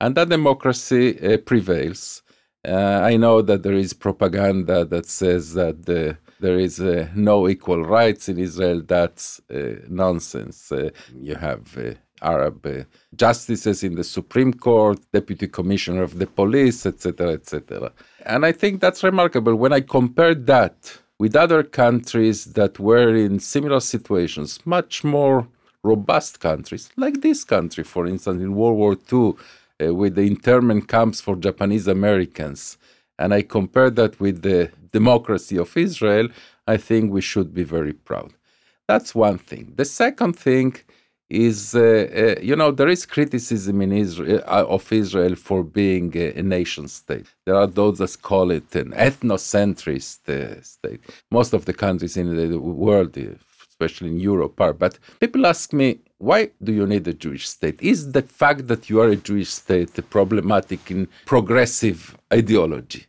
[SPEAKER 7] And that democracy uh, prevails. Uh, I know that there is propaganda that says that the, there is uh, no equal rights in Israel. That's uh, nonsense. Uh, you have uh, Arab uh, justices in the Supreme Court, deputy commissioner of the police, etc., etc. And I think that's remarkable. When I compare that with other countries that were in similar situations, much more robust countries, like this country, for instance, in World War II, uh, with the internment camps for Japanese Americans, and I compare that with the democracy of Israel, I think we should be very proud. That's one thing. The second thing is, uh, uh, you know, there is criticism in Israel uh, of Israel for being a, a nation state. There are those that call it an ethnocentrist uh, state. Most of the countries in the world, uh, especially in Europe, are. But people ask me, why do you need a Jewish state? Is the fact that you are a Jewish state problematic in progressive ideology?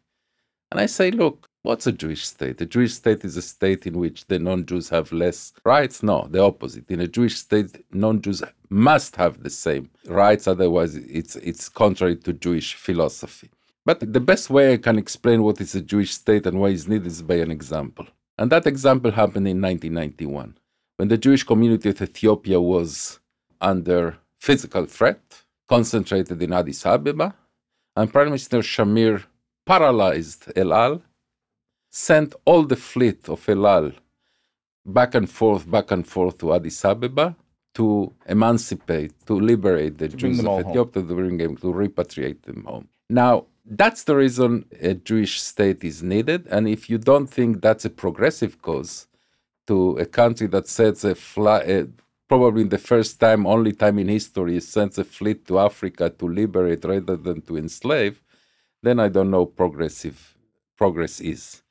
[SPEAKER 7] And I say, look, what's a Jewish state? A Jewish state is a state in which the non Jews have less rights? No, the opposite. In a Jewish state, non Jews must have the same rights, otherwise, it's, it's contrary to Jewish philosophy. But the best way I can explain what is a Jewish state and why it's needed is by an example. And that example happened in 1991 when the Jewish community of Ethiopia was under physical threat, concentrated in Addis Ababa, and Prime Minister Shamir paralyzed El Al, sent all the fleet of El Al back and forth, back and forth to Addis Ababa to emancipate, to liberate the Jews of. Ethiopia, to bring them, to repatriate them home. Now, that's the reason a Jewish state is needed. And if you don't think that's a progressive cause to a country that sets a, fly, a probably the first time, only time in history, sends a fleet to Africa to liberate rather than to enslave, then I don't know progressive progress is.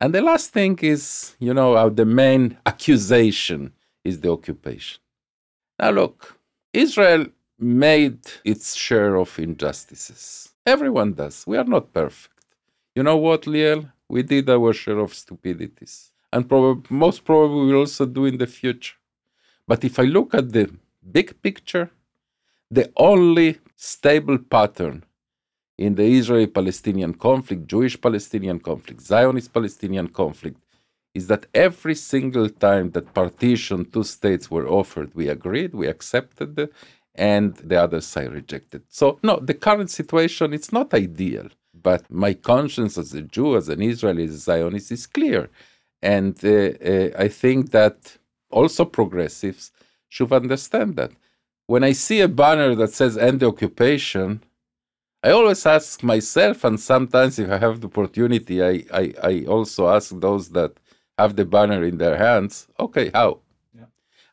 [SPEAKER 7] And the last thing is, you know, uh, the main accusation is the occupation. Now, look, Israel made its share of injustices. Everyone does. We are not perfect. You know what, Liel? We did our share of stupidities. And prob- most probably we'll also do in the future. But if I look at the big picture, the only stable pattern in the Israeli Palestinian conflict, Jewish Palestinian conflict, Zionist Palestinian conflict, is that every single time that partition two states were offered, we agreed, we accepted, and the other side rejected. So, no, the current situation it's not ideal, but my conscience as a Jew, as an Israeli, as a Zionist, is clear, and uh, uh, I think that also progressives should understand that. When I see a banner that says "End the occupation," I always ask myself, and sometimes if I have the opportunity, I, I, I also ask those that have the banner in their hands, okay, how?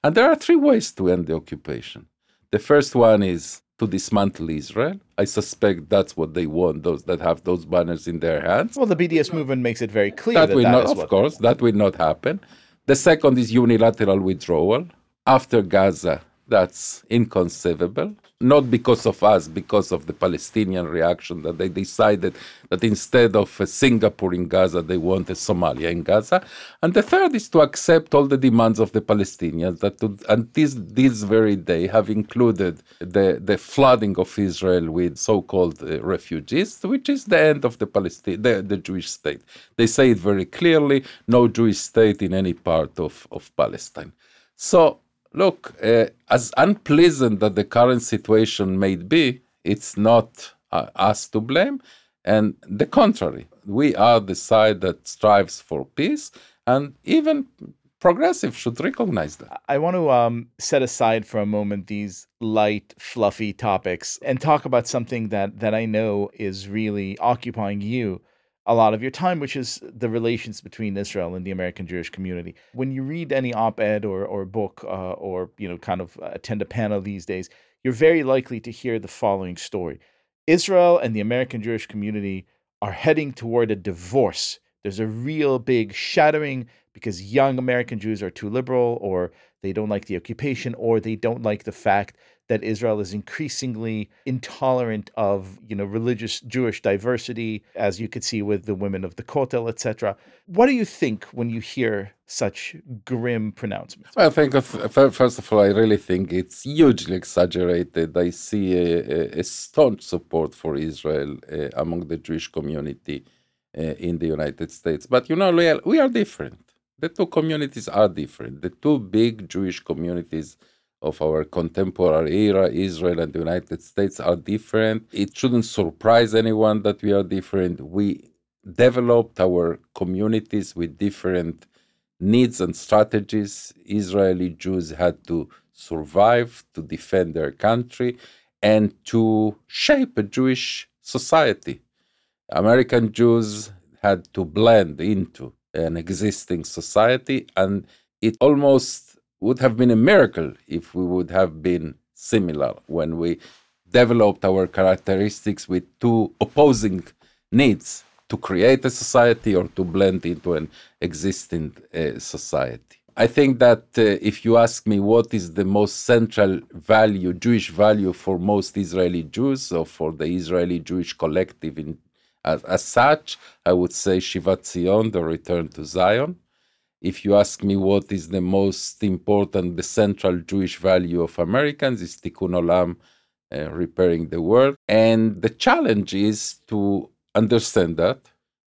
[SPEAKER 7] And there are three ways to end the occupation. The first one is to dismantle Israel. I suspect that's what they want, those that have those banners in their hands.
[SPEAKER 2] Well, the BDS movement makes it very clear
[SPEAKER 7] That
[SPEAKER 2] that,
[SPEAKER 7] will
[SPEAKER 2] that
[SPEAKER 7] not,
[SPEAKER 2] is
[SPEAKER 7] of
[SPEAKER 2] what-
[SPEAKER 7] course, that will not happen. The second is unilateral withdrawal after Gaza. That's inconceivable. Not because of us, because of the Palestinian reaction that they decided that instead of uh, Singapore in Gaza, they wanted Somalia in Gaza. And the third is to accept all the demands of the Palestinians that, to, this very day, have included the the flooding of Israel with so-called uh, refugees, which is the end of the Palestine, the, the Jewish state. They say it very clearly: no Jewish state in any part of of Palestine. So look, uh, as unpleasant that the current situation may be, it's not uh, us to blame. And the contrary, we are the side that strives for peace, and even progressive should recognize that.
[SPEAKER 2] I want to um, set aside for a moment these light, fluffy topics and talk about something that that I know is really occupying you a lot of your time, which is the relations between Israel and the American Jewish community. When you read any op-ed or or book uh, or you know kind of attend a panel these days, you're very likely to hear the following story: Israel and the American Jewish community are heading toward a divorce. There's a real big shattering because young American Jews are too liberal, or they don't like the occupation, or they don't like the fact that Israel is increasingly intolerant of, you know, religious Jewish diversity, as you could see with the women of the Kotel, etc. What do you think when you hear such grim pronouncements?
[SPEAKER 7] I think, first of all, I really think it's hugely exaggerated. I see a, a, staunch support for Israel uh, among the Jewish community uh, in the United States. But you know, Liel, we are different. The two communities are different. The two big Jewish communities of our contemporary era, Israel and the United States, are different. It shouldn't surprise anyone that we are different. We developed our communities with different needs and strategies. Israeli Jews had to survive, to defend their country, and to shape a Jewish society. American Jews had to blend into an existing society, and it almost would have been a miracle if we would have been similar when we developed our characteristics with two opposing needs to create a society or to blend into an existing uh, society. I think that uh, if you ask me what is the most central value, Jewish value for most Israeli Jews or for the Israeli Jewish collective in, as, as such, I would say Shivat Zion, the return to Zion. If you ask me what is the most important, the central Jewish value of Americans is Tikkun Olam, uh, repairing the world. And the challenge is to understand that,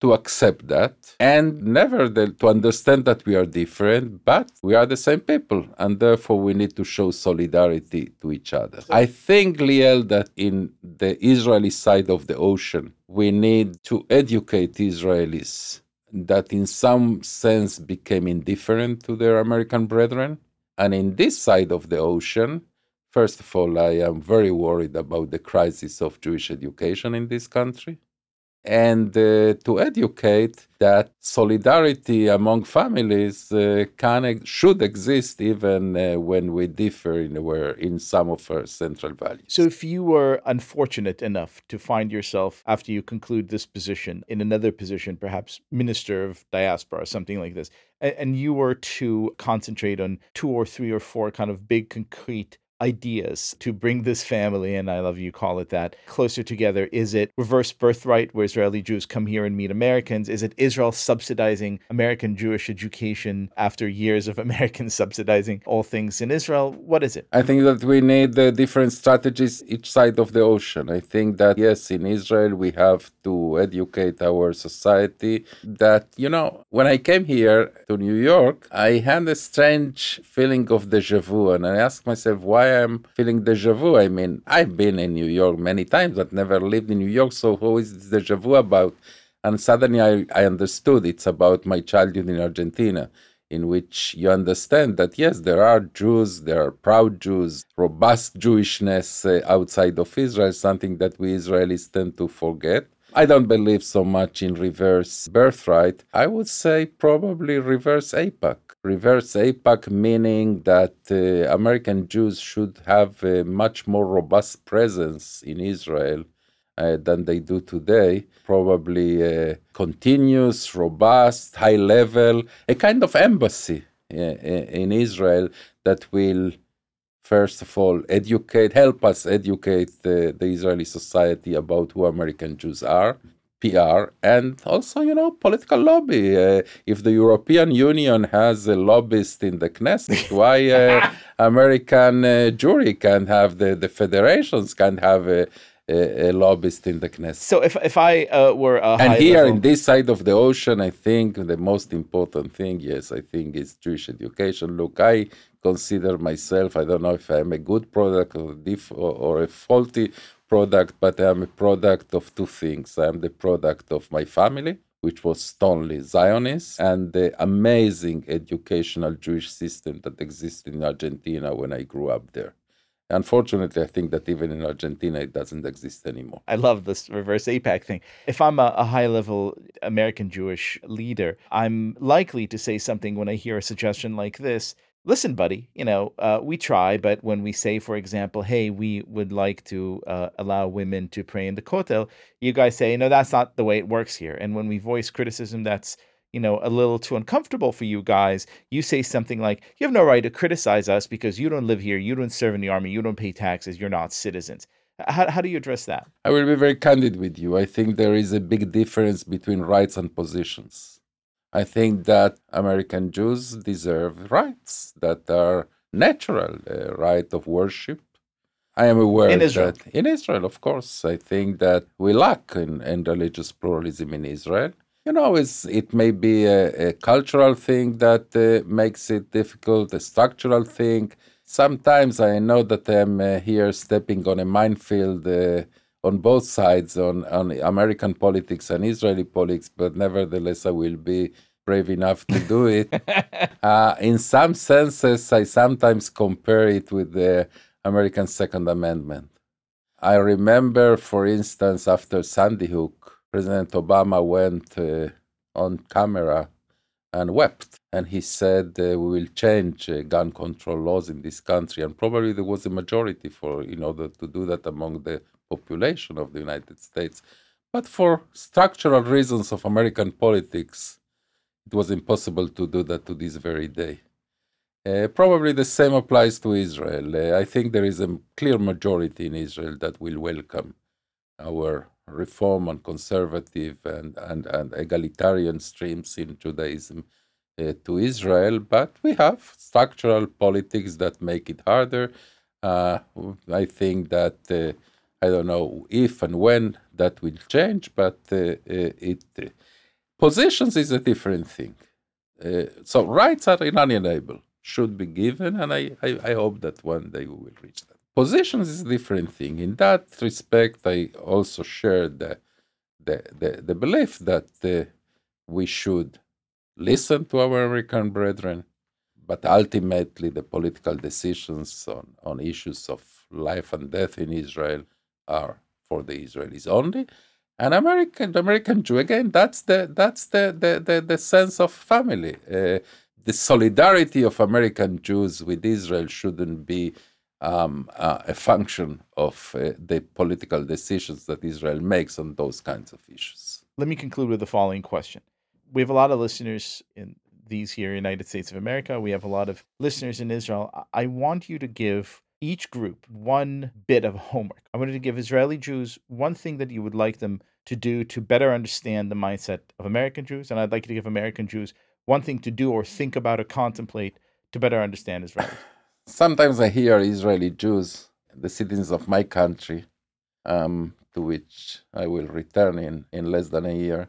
[SPEAKER 7] to accept that, and never the, to understand that we are different, but we are the same people, and therefore we need to show solidarity to each other. I think, Liel, that in the Israeli side of the ocean, we need to educate Israelis that in some sense became indifferent to their American brethren. And in this side of the ocean, first of all, I am very worried about the crisis of Jewish education in this country. And uh, to educate that solidarity among families uh, can should exist even uh, when we differ in where in some of our central values.
[SPEAKER 2] So, if you were unfortunate enough to find yourself after you conclude this position in another position, perhaps Minister of Diaspora or something like this, and you were to concentrate on two or three or four kind of big concrete ideas to bring this family, and I love you call it that, closer together? Is it reverse birthright, where Israeli Jews come here and meet Americans? Is it Israel subsidizing American Jewish education after years of [laughs] Americans subsidizing all things in Israel? What is it?
[SPEAKER 7] I think that we need the different strategies each side of the ocean. I think that, yes, in Israel, we have to educate our society that, you know, when I came here to New York, I had a strange feeling of deja vu. And I asked myself why I'm feeling deja vu. I mean, I've been in New York many times, but never lived in New York. So, who is this deja vu about? And suddenly I, I understood it's about my childhood in Argentina in which you understand that yes, there are Jews, there are proud Jews, robust Jewishness uh, outside of Israel, something that we Israelis tend to forget. I don't believe so much in reverse birthright. I would say probably reverse AIPAC. Reverse AIPAC meaning that uh, American Jews should have a much more robust presence in Israel uh, than they do today. Probably uh, continuous, robust, high level, a kind of embassy uh, in Israel that will, first of all, educate, help us educate the, the Israeli society about who American Jews are. PR and also, you know, political lobby. Uh, if the European Union has a lobbyist in the Knesset, [laughs] why uh, American uh, jury can't have the, the federations can't have a, a, a lobbyist in the Knesset?
[SPEAKER 2] So if if I uh, were a
[SPEAKER 7] And here
[SPEAKER 2] level-
[SPEAKER 7] in this side of the ocean, I think the most important thing, yes, I think is Jewish education. Look, I consider myself, I don't know if I'm a good product or, or a faulty product, but I'm a product of two things. I'm the product of my family, which was staunchly Zionist, and the amazing educational Jewish system that existed in Argentina when I grew up there. Unfortunately, I think that even in Argentina, it doesn't exist anymore.
[SPEAKER 2] I love this reverse AIPAC thing. If I'm a, a high level American Jewish leader, I'm likely to say something when I hear a suggestion like this. Listen, buddy, you know, uh, we try, but when we say, for example, hey, we would like to uh, allow women to pray in the Kotel, you guys say, no, that's not the way it works here. And when we voice criticism that's you know, a little too uncomfortable for you guys, you say something like, you have no right to criticize us because you don't live here, you don't serve in the army, you don't pay taxes, you're not citizens. How, how do you address that?
[SPEAKER 7] I will be very candid with you. I think there is a big difference between rights and positions. I think that American Jews deserve rights that are natural, the right of worship. I am aware
[SPEAKER 2] In Israel.
[SPEAKER 7] that in Israel, of course, I think that we lack in, in religious pluralism in Israel. You know, it's, it may be a, a cultural thing that uh, makes it difficult, a structural thing. Sometimes I know that I'm uh, here stepping on a minefield uh, on both sides, on, on American politics and Israeli politics, but nevertheless, I will be brave enough to do it. [laughs] uh, in some senses, I sometimes compare it with the American Second Amendment. I remember, for instance, after Sandy Hook, President Obama went uh, on camera and wept. And he said, uh, We will change uh, gun control laws in this country. And probably there was a majority for in order to do that among the population of the United States. But for structural reasons of American politics, it was impossible to do that to this very day. Uh, probably the same applies to Israel. Uh, I think there is a clear majority in Israel that will welcome our reform and conservative and, and, and egalitarian streams in Judaism uh, to Israel, but we have structural politics that make it harder. Uh, I think that uh, I don't know if and when that will change, but uh, uh, it positions is a different thing. Uh, so rights are inalienable, should be given, and I, I, I hope that one day we will reach that. Positions is a different thing. In that respect, I also share the the, the, the belief that uh, we should listen to our American brethren, but ultimately the political decisions on, on issues of life and death in Israel are for the Israelis only. And American American Jew again. That's the that's the the the, the sense of family. Uh, the solidarity of American Jews with Israel shouldn't be um, uh, a function of uh, the political decisions that Israel makes on those kinds of issues.
[SPEAKER 2] Let me conclude with the following question. We have a lot of listeners in these here United States of America. We have a lot of listeners in Israel. I- I want you to give each group one bit of [laughs] homework. I wanted to give Israeli Jews one thing that you would like them to do to better understand the mindset of American Jews, and I'd like you to give American Jews one thing to do or think about or contemplate to better understand Israel. [laughs]
[SPEAKER 7] Sometimes I hear Israeli Jews, the citizens of my country, um, to which I will return in, in less than a year,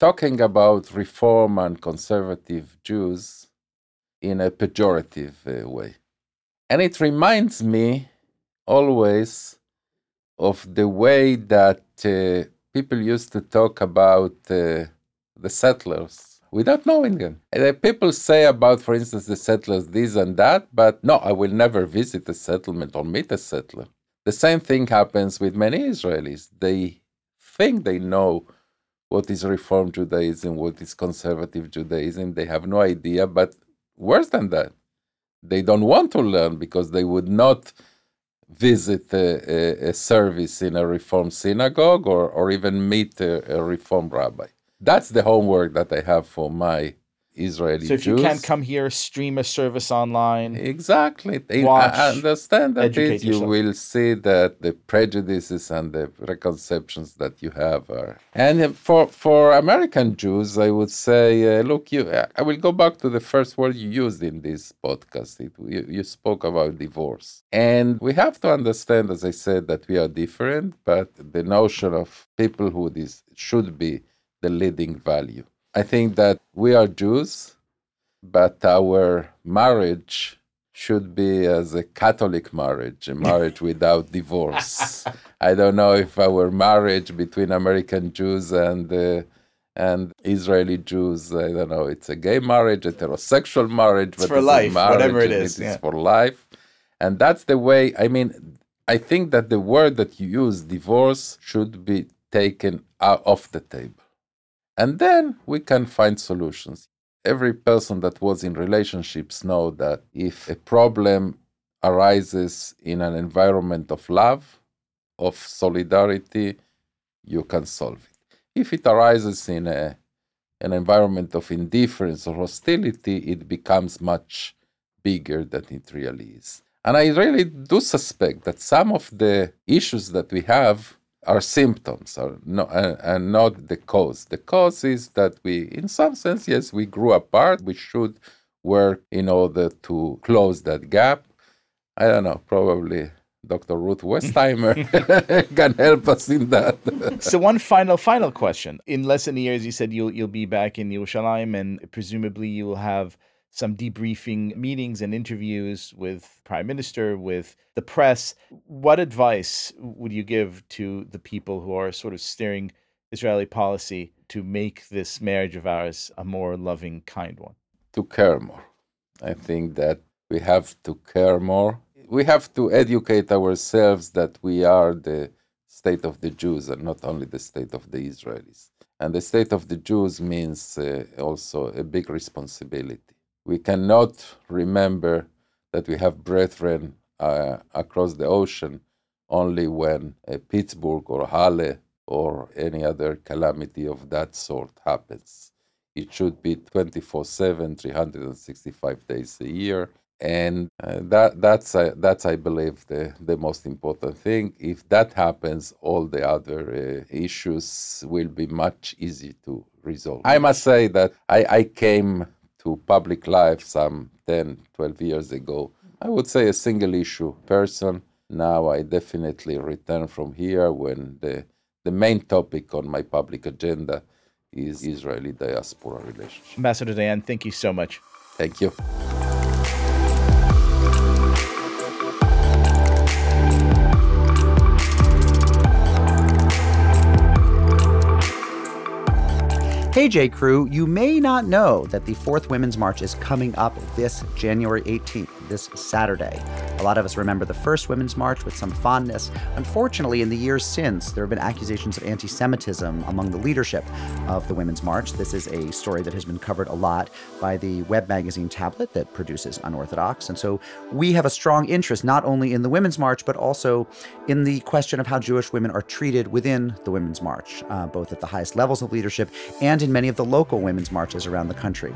[SPEAKER 7] talking about reform and conservative Jews in a pejorative uh, way. And it reminds me always of the way that uh, people used to talk about uh, the settlers without knowing them. And people say about, for instance, the settlers this and that, but no, I will never visit a settlement or meet a settler. The same thing happens with many Israelis. They think they know what is Reform Judaism, what is conservative Judaism. They have no idea, but worse than that, they don't want to learn because they would not visit a, a, a service in a Reform synagogue or, or even meet a, a Reform rabbi. That's the homework that I have for my Israeli
[SPEAKER 2] So if
[SPEAKER 7] Jews.
[SPEAKER 2] you can't come here, stream a service online.
[SPEAKER 7] Exactly.
[SPEAKER 2] Watch,
[SPEAKER 7] I understand that
[SPEAKER 2] educate
[SPEAKER 7] you will see that the prejudices and the preconceptions that you have are. And for for American Jews, I would say, uh, look, you. I will go back to the first word you used in this podcast. It, you, you spoke about divorce, and we have to understand, as I said, that we are different, but the notion of peoplehood is should be the leading value. I think that we are Jews but our marriage should be as a Catholic marriage, a [laughs] marriage without divorce. I don't know if our marriage between American Jews and uh, and Israeli Jews, I don't know, it's a gay marriage, heterosexual marriage,
[SPEAKER 2] It's
[SPEAKER 7] but
[SPEAKER 2] for
[SPEAKER 7] it's a
[SPEAKER 2] life, whatever it is,
[SPEAKER 7] It is
[SPEAKER 2] yeah.
[SPEAKER 7] for life, and that's the way. I mean, I think that the word that you use, divorce, should be taken out off the table, and then we can find solutions every person that was in relationships know that if a problem arises in an environment of love, of solidarity, you can solve it. If it arises in a, an environment of indifference or hostility, it becomes much bigger than it really is. And I really do suspect that some of the issues that we have are symptoms are no, and, and not the cause. The cause is that we, in some sense, yes, we grew apart. We should work in order to close that gap. I don't know, probably Dr. Ruth Westheimer [laughs] [laughs] can help us in that. [laughs]
[SPEAKER 2] so one final final question in less than a year as you said you'll you'll be back in Yerushalayim and presumably you will have some debriefing meetings and interviews with prime minister with the press what advice would you give to the people who are sort of steering Israeli policy to make this marriage of ours a more loving kind one
[SPEAKER 7] to care more. I think that we have to care more. We have to educate ourselves that we are the state of the Jews and not only the state of the Israelis. And the state of the Jews means uh, also a big responsibility. We cannot remember that we have brethren uh, across the ocean only when uh, Pittsburgh or Halle or any other calamity of that sort happens. It should be 24 7, 365 days a year. And uh, that, that's, uh, that's, I believe, the, the most important thing. If that happens, all the other uh, issues will be much easier to resolve. I must say that I, I came to public life some 10, 12 years ago. I would say a single issue person. Now I definitely return from here when the, the main topic on my public agenda is Israeli diaspora relationship.
[SPEAKER 2] Ambassador Dayan thank you so much
[SPEAKER 7] Thank you.
[SPEAKER 1] Hey Jew Crew, you may not know that the Fourth Women's March is coming up this January 18th, this Saturday. A lot of us remember the first Women's March with some fondness. Unfortunately, in the years since, there have been accusations of anti Semitism among the leadership of the Women's March. This is a story that has been covered a lot by the web magazine Tablet that produces Unorthodox. And so we have a strong interest not only in the Women's March, but also in the question of how Jewish women are treated within the Women's March, uh, both at the highest levels of leadership and in many of the local women's marches around the country.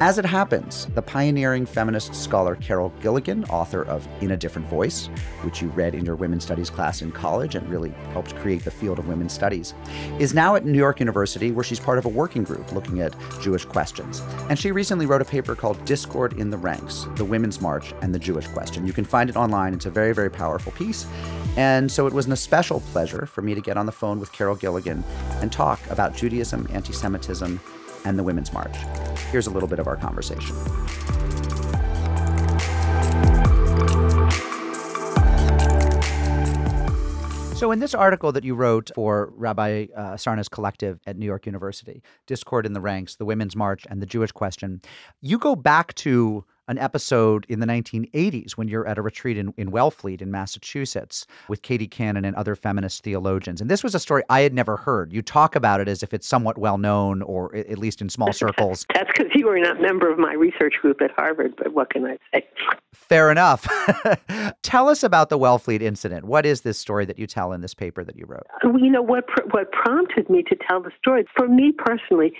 [SPEAKER 1] As it happens, the pioneering feminist scholar Carol Gilligan, author of In a Different Voice, which you read in your women's studies class in college and really helped create the field of women's studies, is now at New York University, where she's part of a working group looking at Jewish questions. And she recently wrote a paper called Discord in the Ranks The Women's March and the Jewish Question. You can find it online. It's a very, very powerful piece. And so it was an especial pleasure for me to get on the phone with Carol Gilligan and talk about Judaism, anti Semitism, and the Women's March. Here's a little bit of our conversation. So, in this article that you wrote for Rabbi uh, Sarna's collective at New York University, Discord in the Ranks, the Women's March, and the Jewish Question, you go back to an episode in the 1980s when you're at a retreat in, in Wellfleet in Massachusetts with Katie Cannon and other feminist theologians. And this was a story I had never heard. You talk about it as if it's somewhat well known, or at least in small [laughs] circles.
[SPEAKER 8] That's because you were not a member of my research group at Harvard, but what can I say?
[SPEAKER 1] Fair enough. [laughs] tell us about the Wellfleet incident. What is this story that you tell in this paper that you wrote?
[SPEAKER 8] Well, You know what? pr- What prompted me to tell the story? For me personally,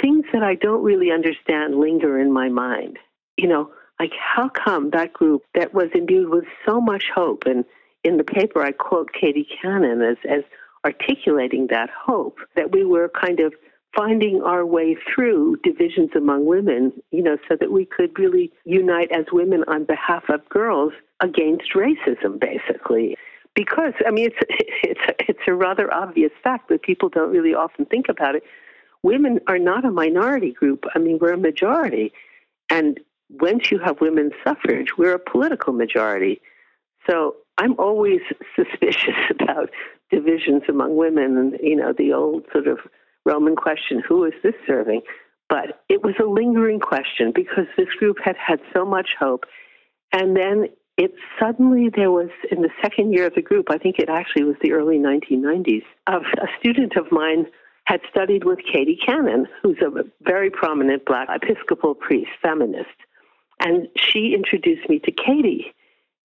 [SPEAKER 8] things that I don't really understand linger in my mind. You know, like how come that group that was imbued with so much hope, and in the paper I quote Katie Cannon as as articulating that hope that we were kind of finding our way through divisions among women, you know, so that we could really unite as women on behalf of girls against racism, basically. Because I mean, it's [laughs] it's it's a rather obvious fact, but people don't really often think about it. Women are not a minority group. I mean, we're a majority, and once you have women's suffrage, we're a political majority. So I'm always [laughs] suspicious [laughs] about divisions among women and, you know, the old sort of Roman question, who is this serving? But it was a lingering question because this group had had so much hope. And then it suddenly, there was, in the second year of the group, I think it actually was the early 1990s, of a student of mine had studied with Katie Cannon, who's a very prominent black Episcopal priest, feminist. And she introduced me to Katie.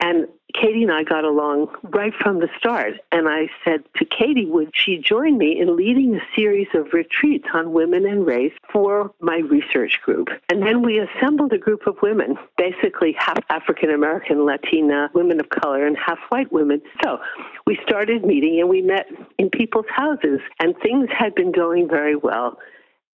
[SPEAKER 8] And Katie and I got along right from the start. And I said to Katie, would she join me in leading a series of retreats on women and race for my research group? And then we assembled a group of women, basically half African American, Latina, women of color, and half white women. So we started meeting and we met in people's houses, and things had been going very well.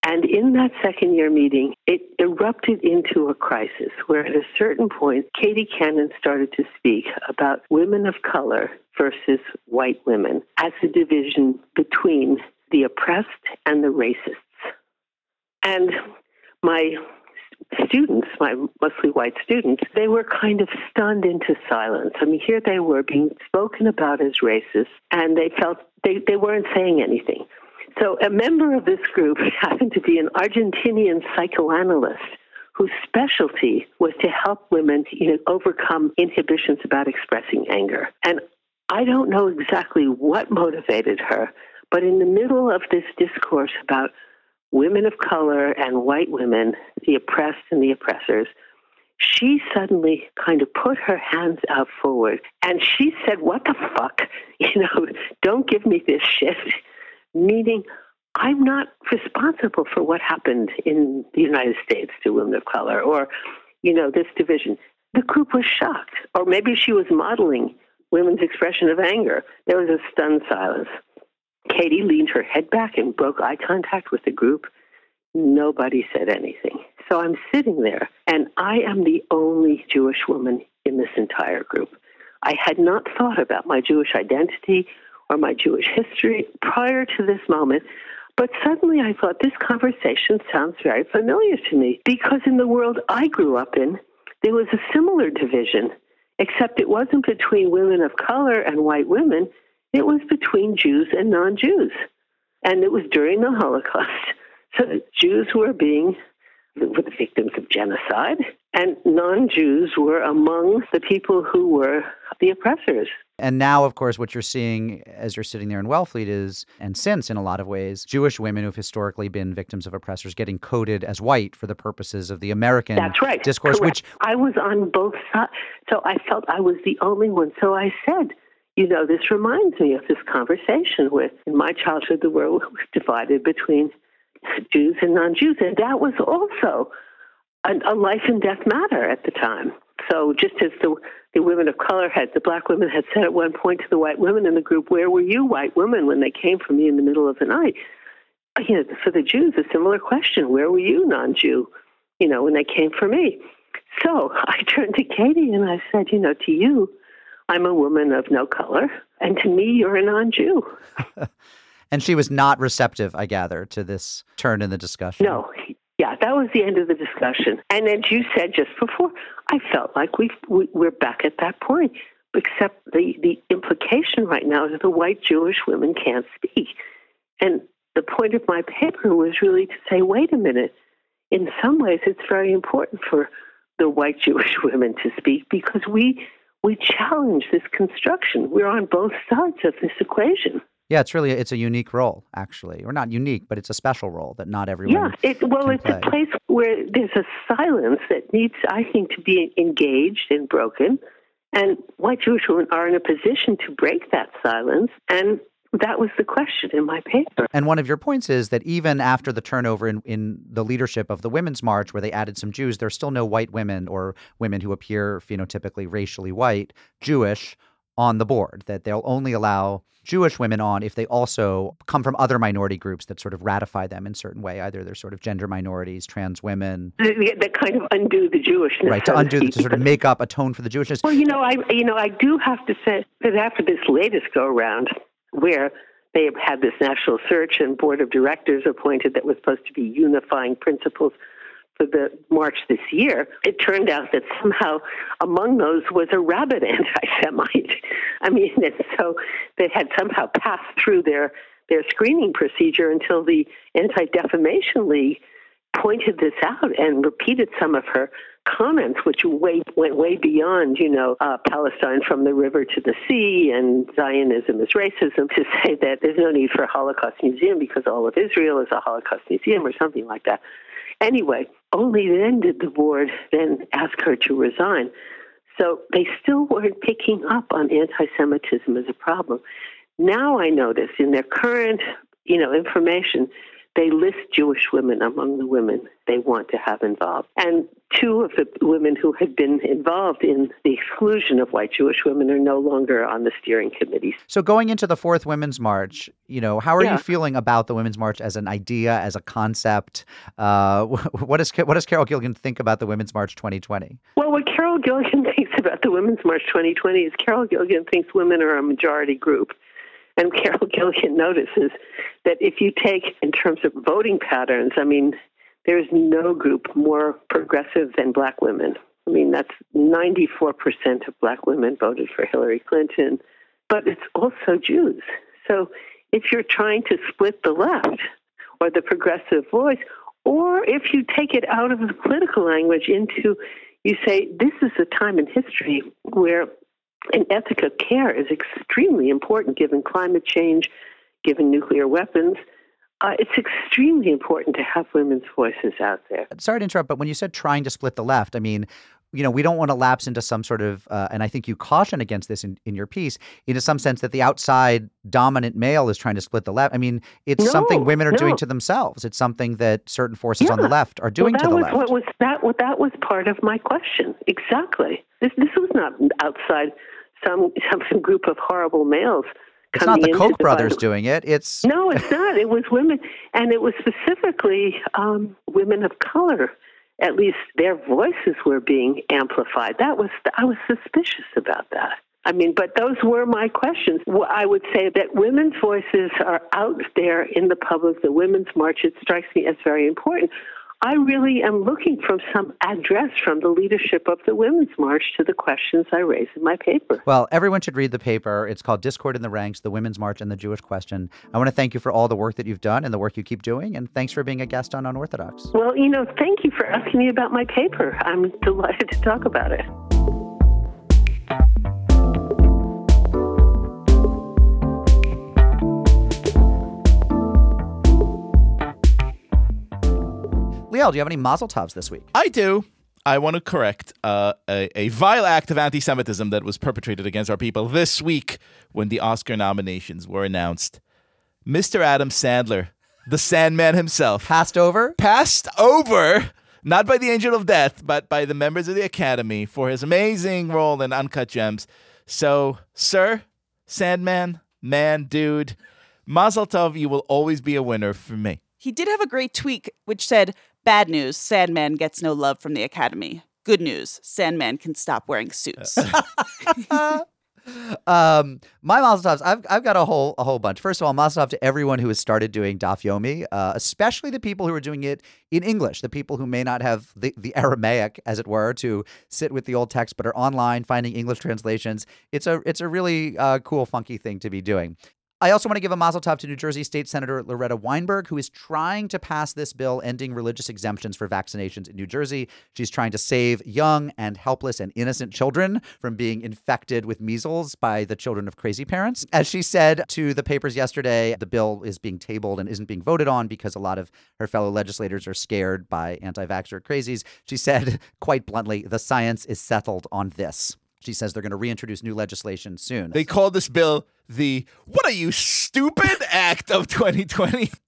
[SPEAKER 8] And in that second year meeting, it erupted into a crisis where at a certain point, Katie Cannon started to speak about women of color versus white women as a division between the oppressed and the racists. And my students, my mostly white students, they were kind of stunned into silence. I mean, here they were being spoken about as racist, and they felt they, they weren't saying anything. So a member of this group [laughs] happened to be an Argentinian psychoanalyst whose specialty was to help women you know, overcome inhibitions about expressing anger. And I don't know exactly what motivated her, but in the middle of this discourse about women of color and white women, the oppressed and the oppressors, she suddenly kind of put her hands out forward and she said, What the fuck? [laughs] You know, don't give me this shit meaning I'm not responsible for what happened in the United States to women of color or, you know, this division. The group was shocked. Or maybe she was modeling women's expression of anger. There was a stunned silence. Katie leaned her head back and broke eye contact with the group. Nobody said anything. So I'm sitting there, and I am the only Jewish woman in this entire group. I had not thought about my Jewish identity or my Jewish history prior to this moment. But suddenly I thought this conversation sounds very familiar to me because in the world I grew up in, there was a similar division, except it wasn't between women of color and white women, it was between Jews and non Jews. And it was during the Holocaust. So Jews were being were the victims of genocide, And non Jews were among the people who were the oppressors.
[SPEAKER 1] And now, of course, what you're seeing as you're sitting there in Wellfleet is, and since in a lot of ways, Jewish women who've historically been victims of oppressors getting coded as white for the purposes of the American
[SPEAKER 8] That's right.
[SPEAKER 1] discourse,
[SPEAKER 8] Correct.
[SPEAKER 1] which
[SPEAKER 8] I was on both sides. So I felt I was the only one. So I said, you know, this reminds me of this conversation with in my childhood, the world was divided between Jews and non Jews. And that was also a, a life and death matter at the time. So just as the the women of color had, the black women had said at one point to the white women in the group, "Where were you, white women, when they came for me in the middle of the night?" You know, for the Jews, a similar question: Where were you, non-Jew, you know, when they came for me? So [laughs] I turned to Katie and I said, "You know, to you, I'm a woman of no color, and to me, you're a non-Jew." [laughs]
[SPEAKER 1] and she was not receptive, I gather, to this turn in the discussion.
[SPEAKER 8] No, yeah, that was the end of the discussion. And as you said just before, I felt like we've, we, we're back at that point. Except the, the implication right now is that the white Jewish women can't speak. And the point of my paper was really to say, wait a minute. In some ways, it's very important for the white [laughs] Jewish women to speak because we we challenge this construction. We're on both sides of this equation.
[SPEAKER 1] Yeah, it's really it's a unique role, actually, or not unique, but it's a special role that not everyone.
[SPEAKER 8] Yeah, it, well, it's
[SPEAKER 1] play.
[SPEAKER 8] a place where there's a silence that needs, I think, to be engaged and broken. And white Jewish women are in a position to break that silence. And that was the question in my paper.
[SPEAKER 1] And one of your points is that even after the turnover in, in the leadership of the Women's March, where they added some Jews, there's still no white women or women who appear phenotypically racially white, Jewish, on the board. That they'll only allow Jewish women on if they also come from other minority groups that sort of ratify them in certain way. Either they're sort of gender minorities, trans women,
[SPEAKER 8] That kind of undo the Jewishness.
[SPEAKER 1] right? To undo, to sort of make up, atone for the Jewishness.
[SPEAKER 8] Well, you know, I you know I do have to say that after this latest go around, where they have had this national search and board of directors appointed that was supposed to be unifying principles the march this year, it turned out that somehow among those was a rabid [laughs] anti-Semite. I mean, so they had somehow passed through their their screening procedure until the Anti-Defamation League pointed this out and repeated some of her comments, which way, went way beyond, you know, uh, Palestine from the river to the sea and Zionism is racism, to [laughs] say that there's no need for a Holocaust museum because all of Israel is a Holocaust museum or something like that. Anyway, only then did the board then ask her to resign. So they still weren't picking up on anti-Semitism as a problem. Now I notice in their current, you know, information, they list Jewish women among the women they want to have involved. And two of the women who had been involved in the exclusion of white Jewish women are no longer on the steering committee.
[SPEAKER 1] So going into the fourth Women's March, you know, how are
[SPEAKER 8] Yeah.
[SPEAKER 1] you feeling about the Women's March as an idea, as a concept? Uh, [laughs] what does what does Carol Gilligan think about the Women's March 2020?
[SPEAKER 8] Well, what Carol Gilligan [laughs] thinks about the Women's March 2020 is Carol Gilligan thinks women are a majority group. And [laughs] Carol Gilligan notices that if you take, in terms of voting patterns, I mean, there's no group more progressive than black women. I mean, that's 94% of black women voted for Hillary Clinton, but it's also Jews. So if you're trying to split the left or the progressive voice, or if you take it out of the political language into, you say, this is a time in history where an ethic of care is extremely important given climate change, given nuclear weapons. Uh, it's extremely important to have women's voices out there.
[SPEAKER 1] Sorry to interrupt, but when you said trying to split the left, I mean, you know, we don't want to lapse into some sort of, uh, and I think you caution against this in, in your piece, into some sense that the outside dominant male is trying to split the left. I mean, it's something women are doing to themselves. It's something that certain forces on the left are doing
[SPEAKER 8] well,
[SPEAKER 1] to the
[SPEAKER 8] was
[SPEAKER 1] left.
[SPEAKER 8] what was that. What that was part of my question. Exactly. This this was not outside some some group of horrible males.
[SPEAKER 1] it's not the Koch brothers doing it. It's
[SPEAKER 8] No, it's not. It was women, and it was specifically um, women of color. At least their voices were being amplified. That was I was suspicious about that. I mean, but those were my questions. I would say that women's voices are out there in the public. The Women's March, it strikes me as very important. I really am looking for some address from the leadership of the Women's March to the questions I raise in my paper.
[SPEAKER 1] Well, everyone should read the paper. It's called Discord in the Ranks, the Women's March and the Jewish Question. I want to thank you for all the work that you've done and the work you keep doing. And thanks for being a guest on Unorthodox.
[SPEAKER 8] Well, you know, thank you for asking me about my paper. I'm [laughs] delighted to talk about it.
[SPEAKER 1] Liel, do you have any mazel tovs this week?
[SPEAKER 2] I do. I want to correct uh, a, a vile act of anti Semitism that was perpetrated against our people this week when the Oscar nominations were announced. Mr. Adam Sandler, the Sandman himself,
[SPEAKER 1] Passed over?
[SPEAKER 2] passed over, not by the angel of death, but by the members of the Academy for his amazing role in Uncut Gems. So, sir, Sandman, man, dude, Mazel Tov, you will always be a winner for me.
[SPEAKER 3] He did have a great tweak which said, Bad news, Sandman gets no love from the Academy. Good news, Sandman can stop wearing suits. [laughs] [laughs]
[SPEAKER 1] Um, my mazel tovs, I've, I've got a whole a whole bunch. First of all, mazel tov to everyone who has started doing Daf Yomi, uh, especially the people who are doing it in English, the people who may not have the, the Aramaic, as it were, to sit with the old text, but are online finding English translations. It's a it's a really uh, cool, funky thing to be doing. I also want to give a mazel tov to New Jersey State Senator Loretta Weinberg, who is trying to pass this bill ending religious exemptions for vaccinations in New Jersey. She's trying to save young and helpless and innocent children from being infected with measles by the children of crazy parents. As she said to the papers yesterday, the bill is being tabled and isn't being voted on because a lot of her fellow legislators are scared by anti vaxxer crazies. She said, [laughs] quite bluntly, the science is settled on this. She says they're going to reintroduce new legislation soon.
[SPEAKER 2] They call this bill the What Are You Stupid Act of 2020. [laughs]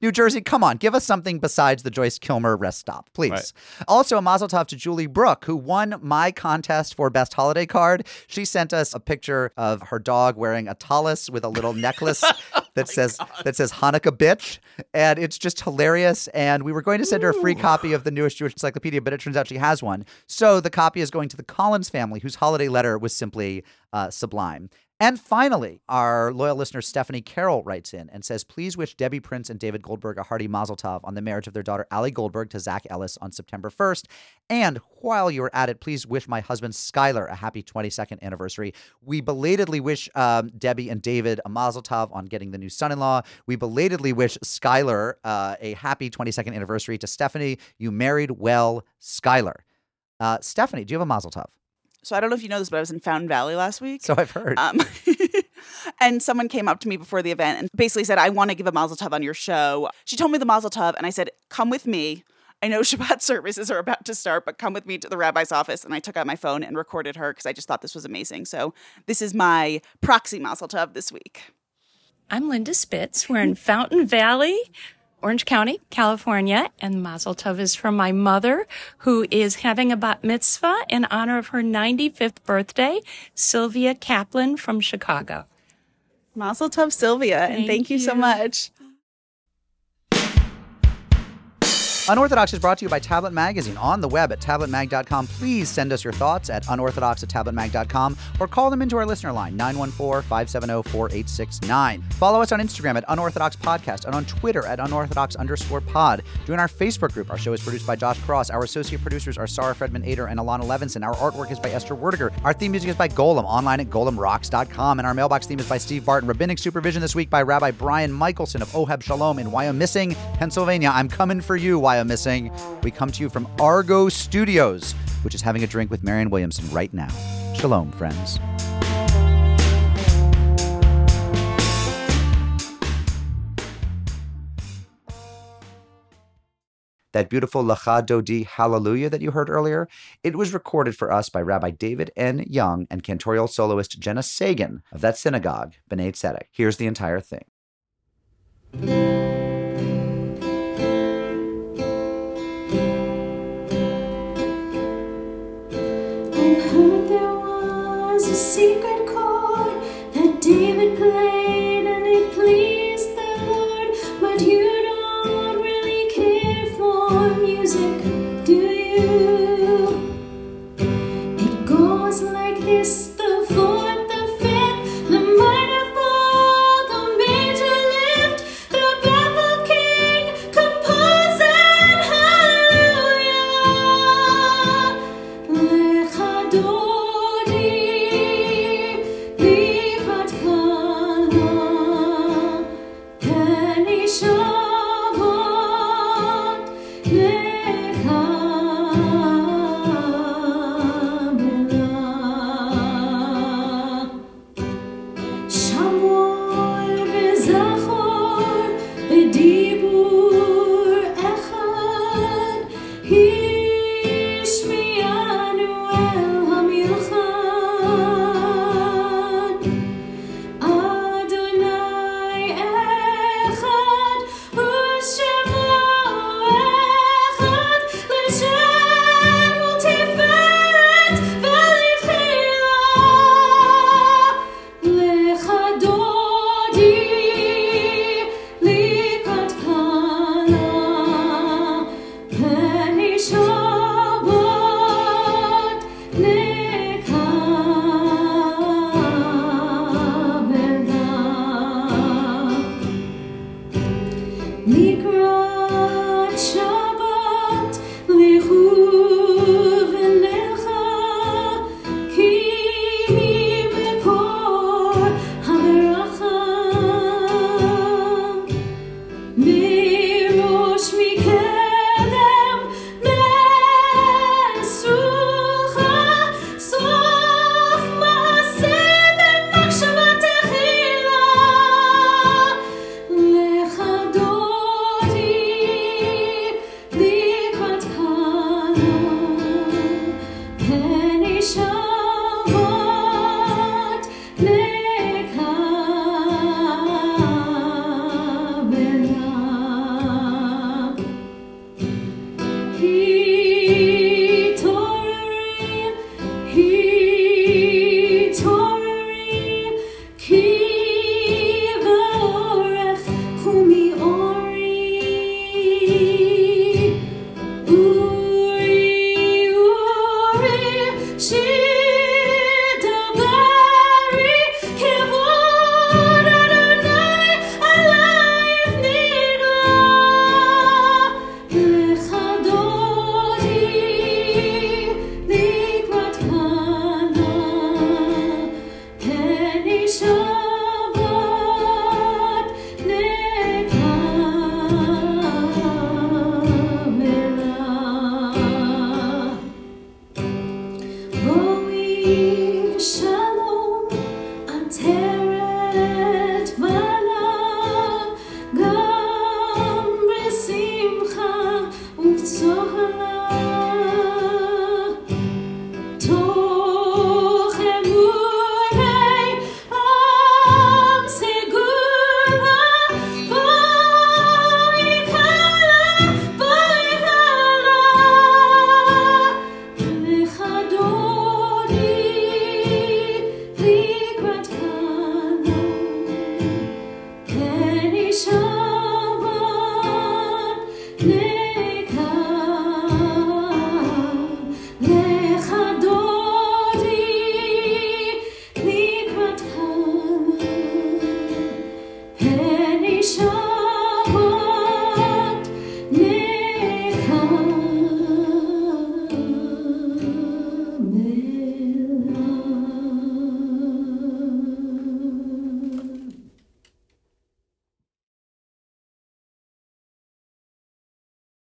[SPEAKER 1] New Jersey, come on, give us something besides the Joyce Kilmer rest stop, please.
[SPEAKER 2] Right.
[SPEAKER 1] Also, a mazel tov to Julie Brooke, who won my contest for best holiday card. She sent us a picture of her dog wearing a tallis with a little necklace [laughs] that says that says Hanukkah bitch, and it's just hilarious. And we were going to send her a free copy of the newest Jewish encyclopedia, but it turns out she has one. So the copy is going to the Collins family, whose holiday letter was simply uh, sublime. And finally, our loyal listener Stephanie Carroll writes in and says, Please wish Debbie Prince and David Goldberg a hearty mazel tov on the marriage of their daughter Allie Goldberg to Zach Ellis on September 1st. And while you're at it, please wish my husband Skylar a happy 22nd anniversary. We belatedly wish um, Debbie and David a mazel tov on getting the new son in law. We belatedly wish Skylar uh, a happy 22nd anniversary to Stephanie. You married well, Skylar. Uh, Stephanie, do you have a mazel tov?
[SPEAKER 3] So I don't know if you know this, but I was in Fountain Valley last week.
[SPEAKER 1] So I've heard.
[SPEAKER 3] Um, [laughs] and someone came up to me before the event and basically said, I want to give a mazel tov on your show. She told me the mazel tov, and I said, Come with me. I know [laughs] Shabbat services are about to start, but come with me to the rabbi's office. And I took out my phone and recorded her because I just thought this was amazing. So this is my proxy mazel tov this week.
[SPEAKER 9] I'm Linda Spitz. We're in Fountain Valley, Orange County, California, and Mazel Tov is from my mother, who is having a bat mitzvah in honor of her 95th birthday, Sylvia Kaplan from Chicago.
[SPEAKER 5] Mazel tov, Sylvia, and
[SPEAKER 9] Thank
[SPEAKER 5] thank you so much.
[SPEAKER 1] Unorthodox is brought to you by Tablet Magazine on the web at tabletmag.com. Please send us your thoughts at unorthodox at tabletmag.com or call them into our listener line, 914 570 4869. Follow us on Instagram at Unorthodox Podcast and on Twitter at unorthodox underscore pod. Join our Facebook group. Our show is produced by Josh Kross. Our associate producers are Sarah Fredman Ader and Alana Levinson. Our artwork is by Esther Werdiger. Our theme music is by Golem, online at golemrocks.com. And our mailbox theme is by Steve Barton. Rabbinic supervision this week by Rabbi Brian Michelson of Oheb Shalom in Wyomissing, Pennsylvania. I'm coming for you, Wyomissing. We come to you from Argot Studios, which is having a drink with Marianne Williamson right now. Shalom, friends. That beautiful Lecha Dodi Hallelujah that you heard earlier, it was recorded for us by Rabbi David N. Young and cantorial soloist Jenna Sagan of that synagogue, B'nai Tzedek. Here's the entire thing.
[SPEAKER 10] Was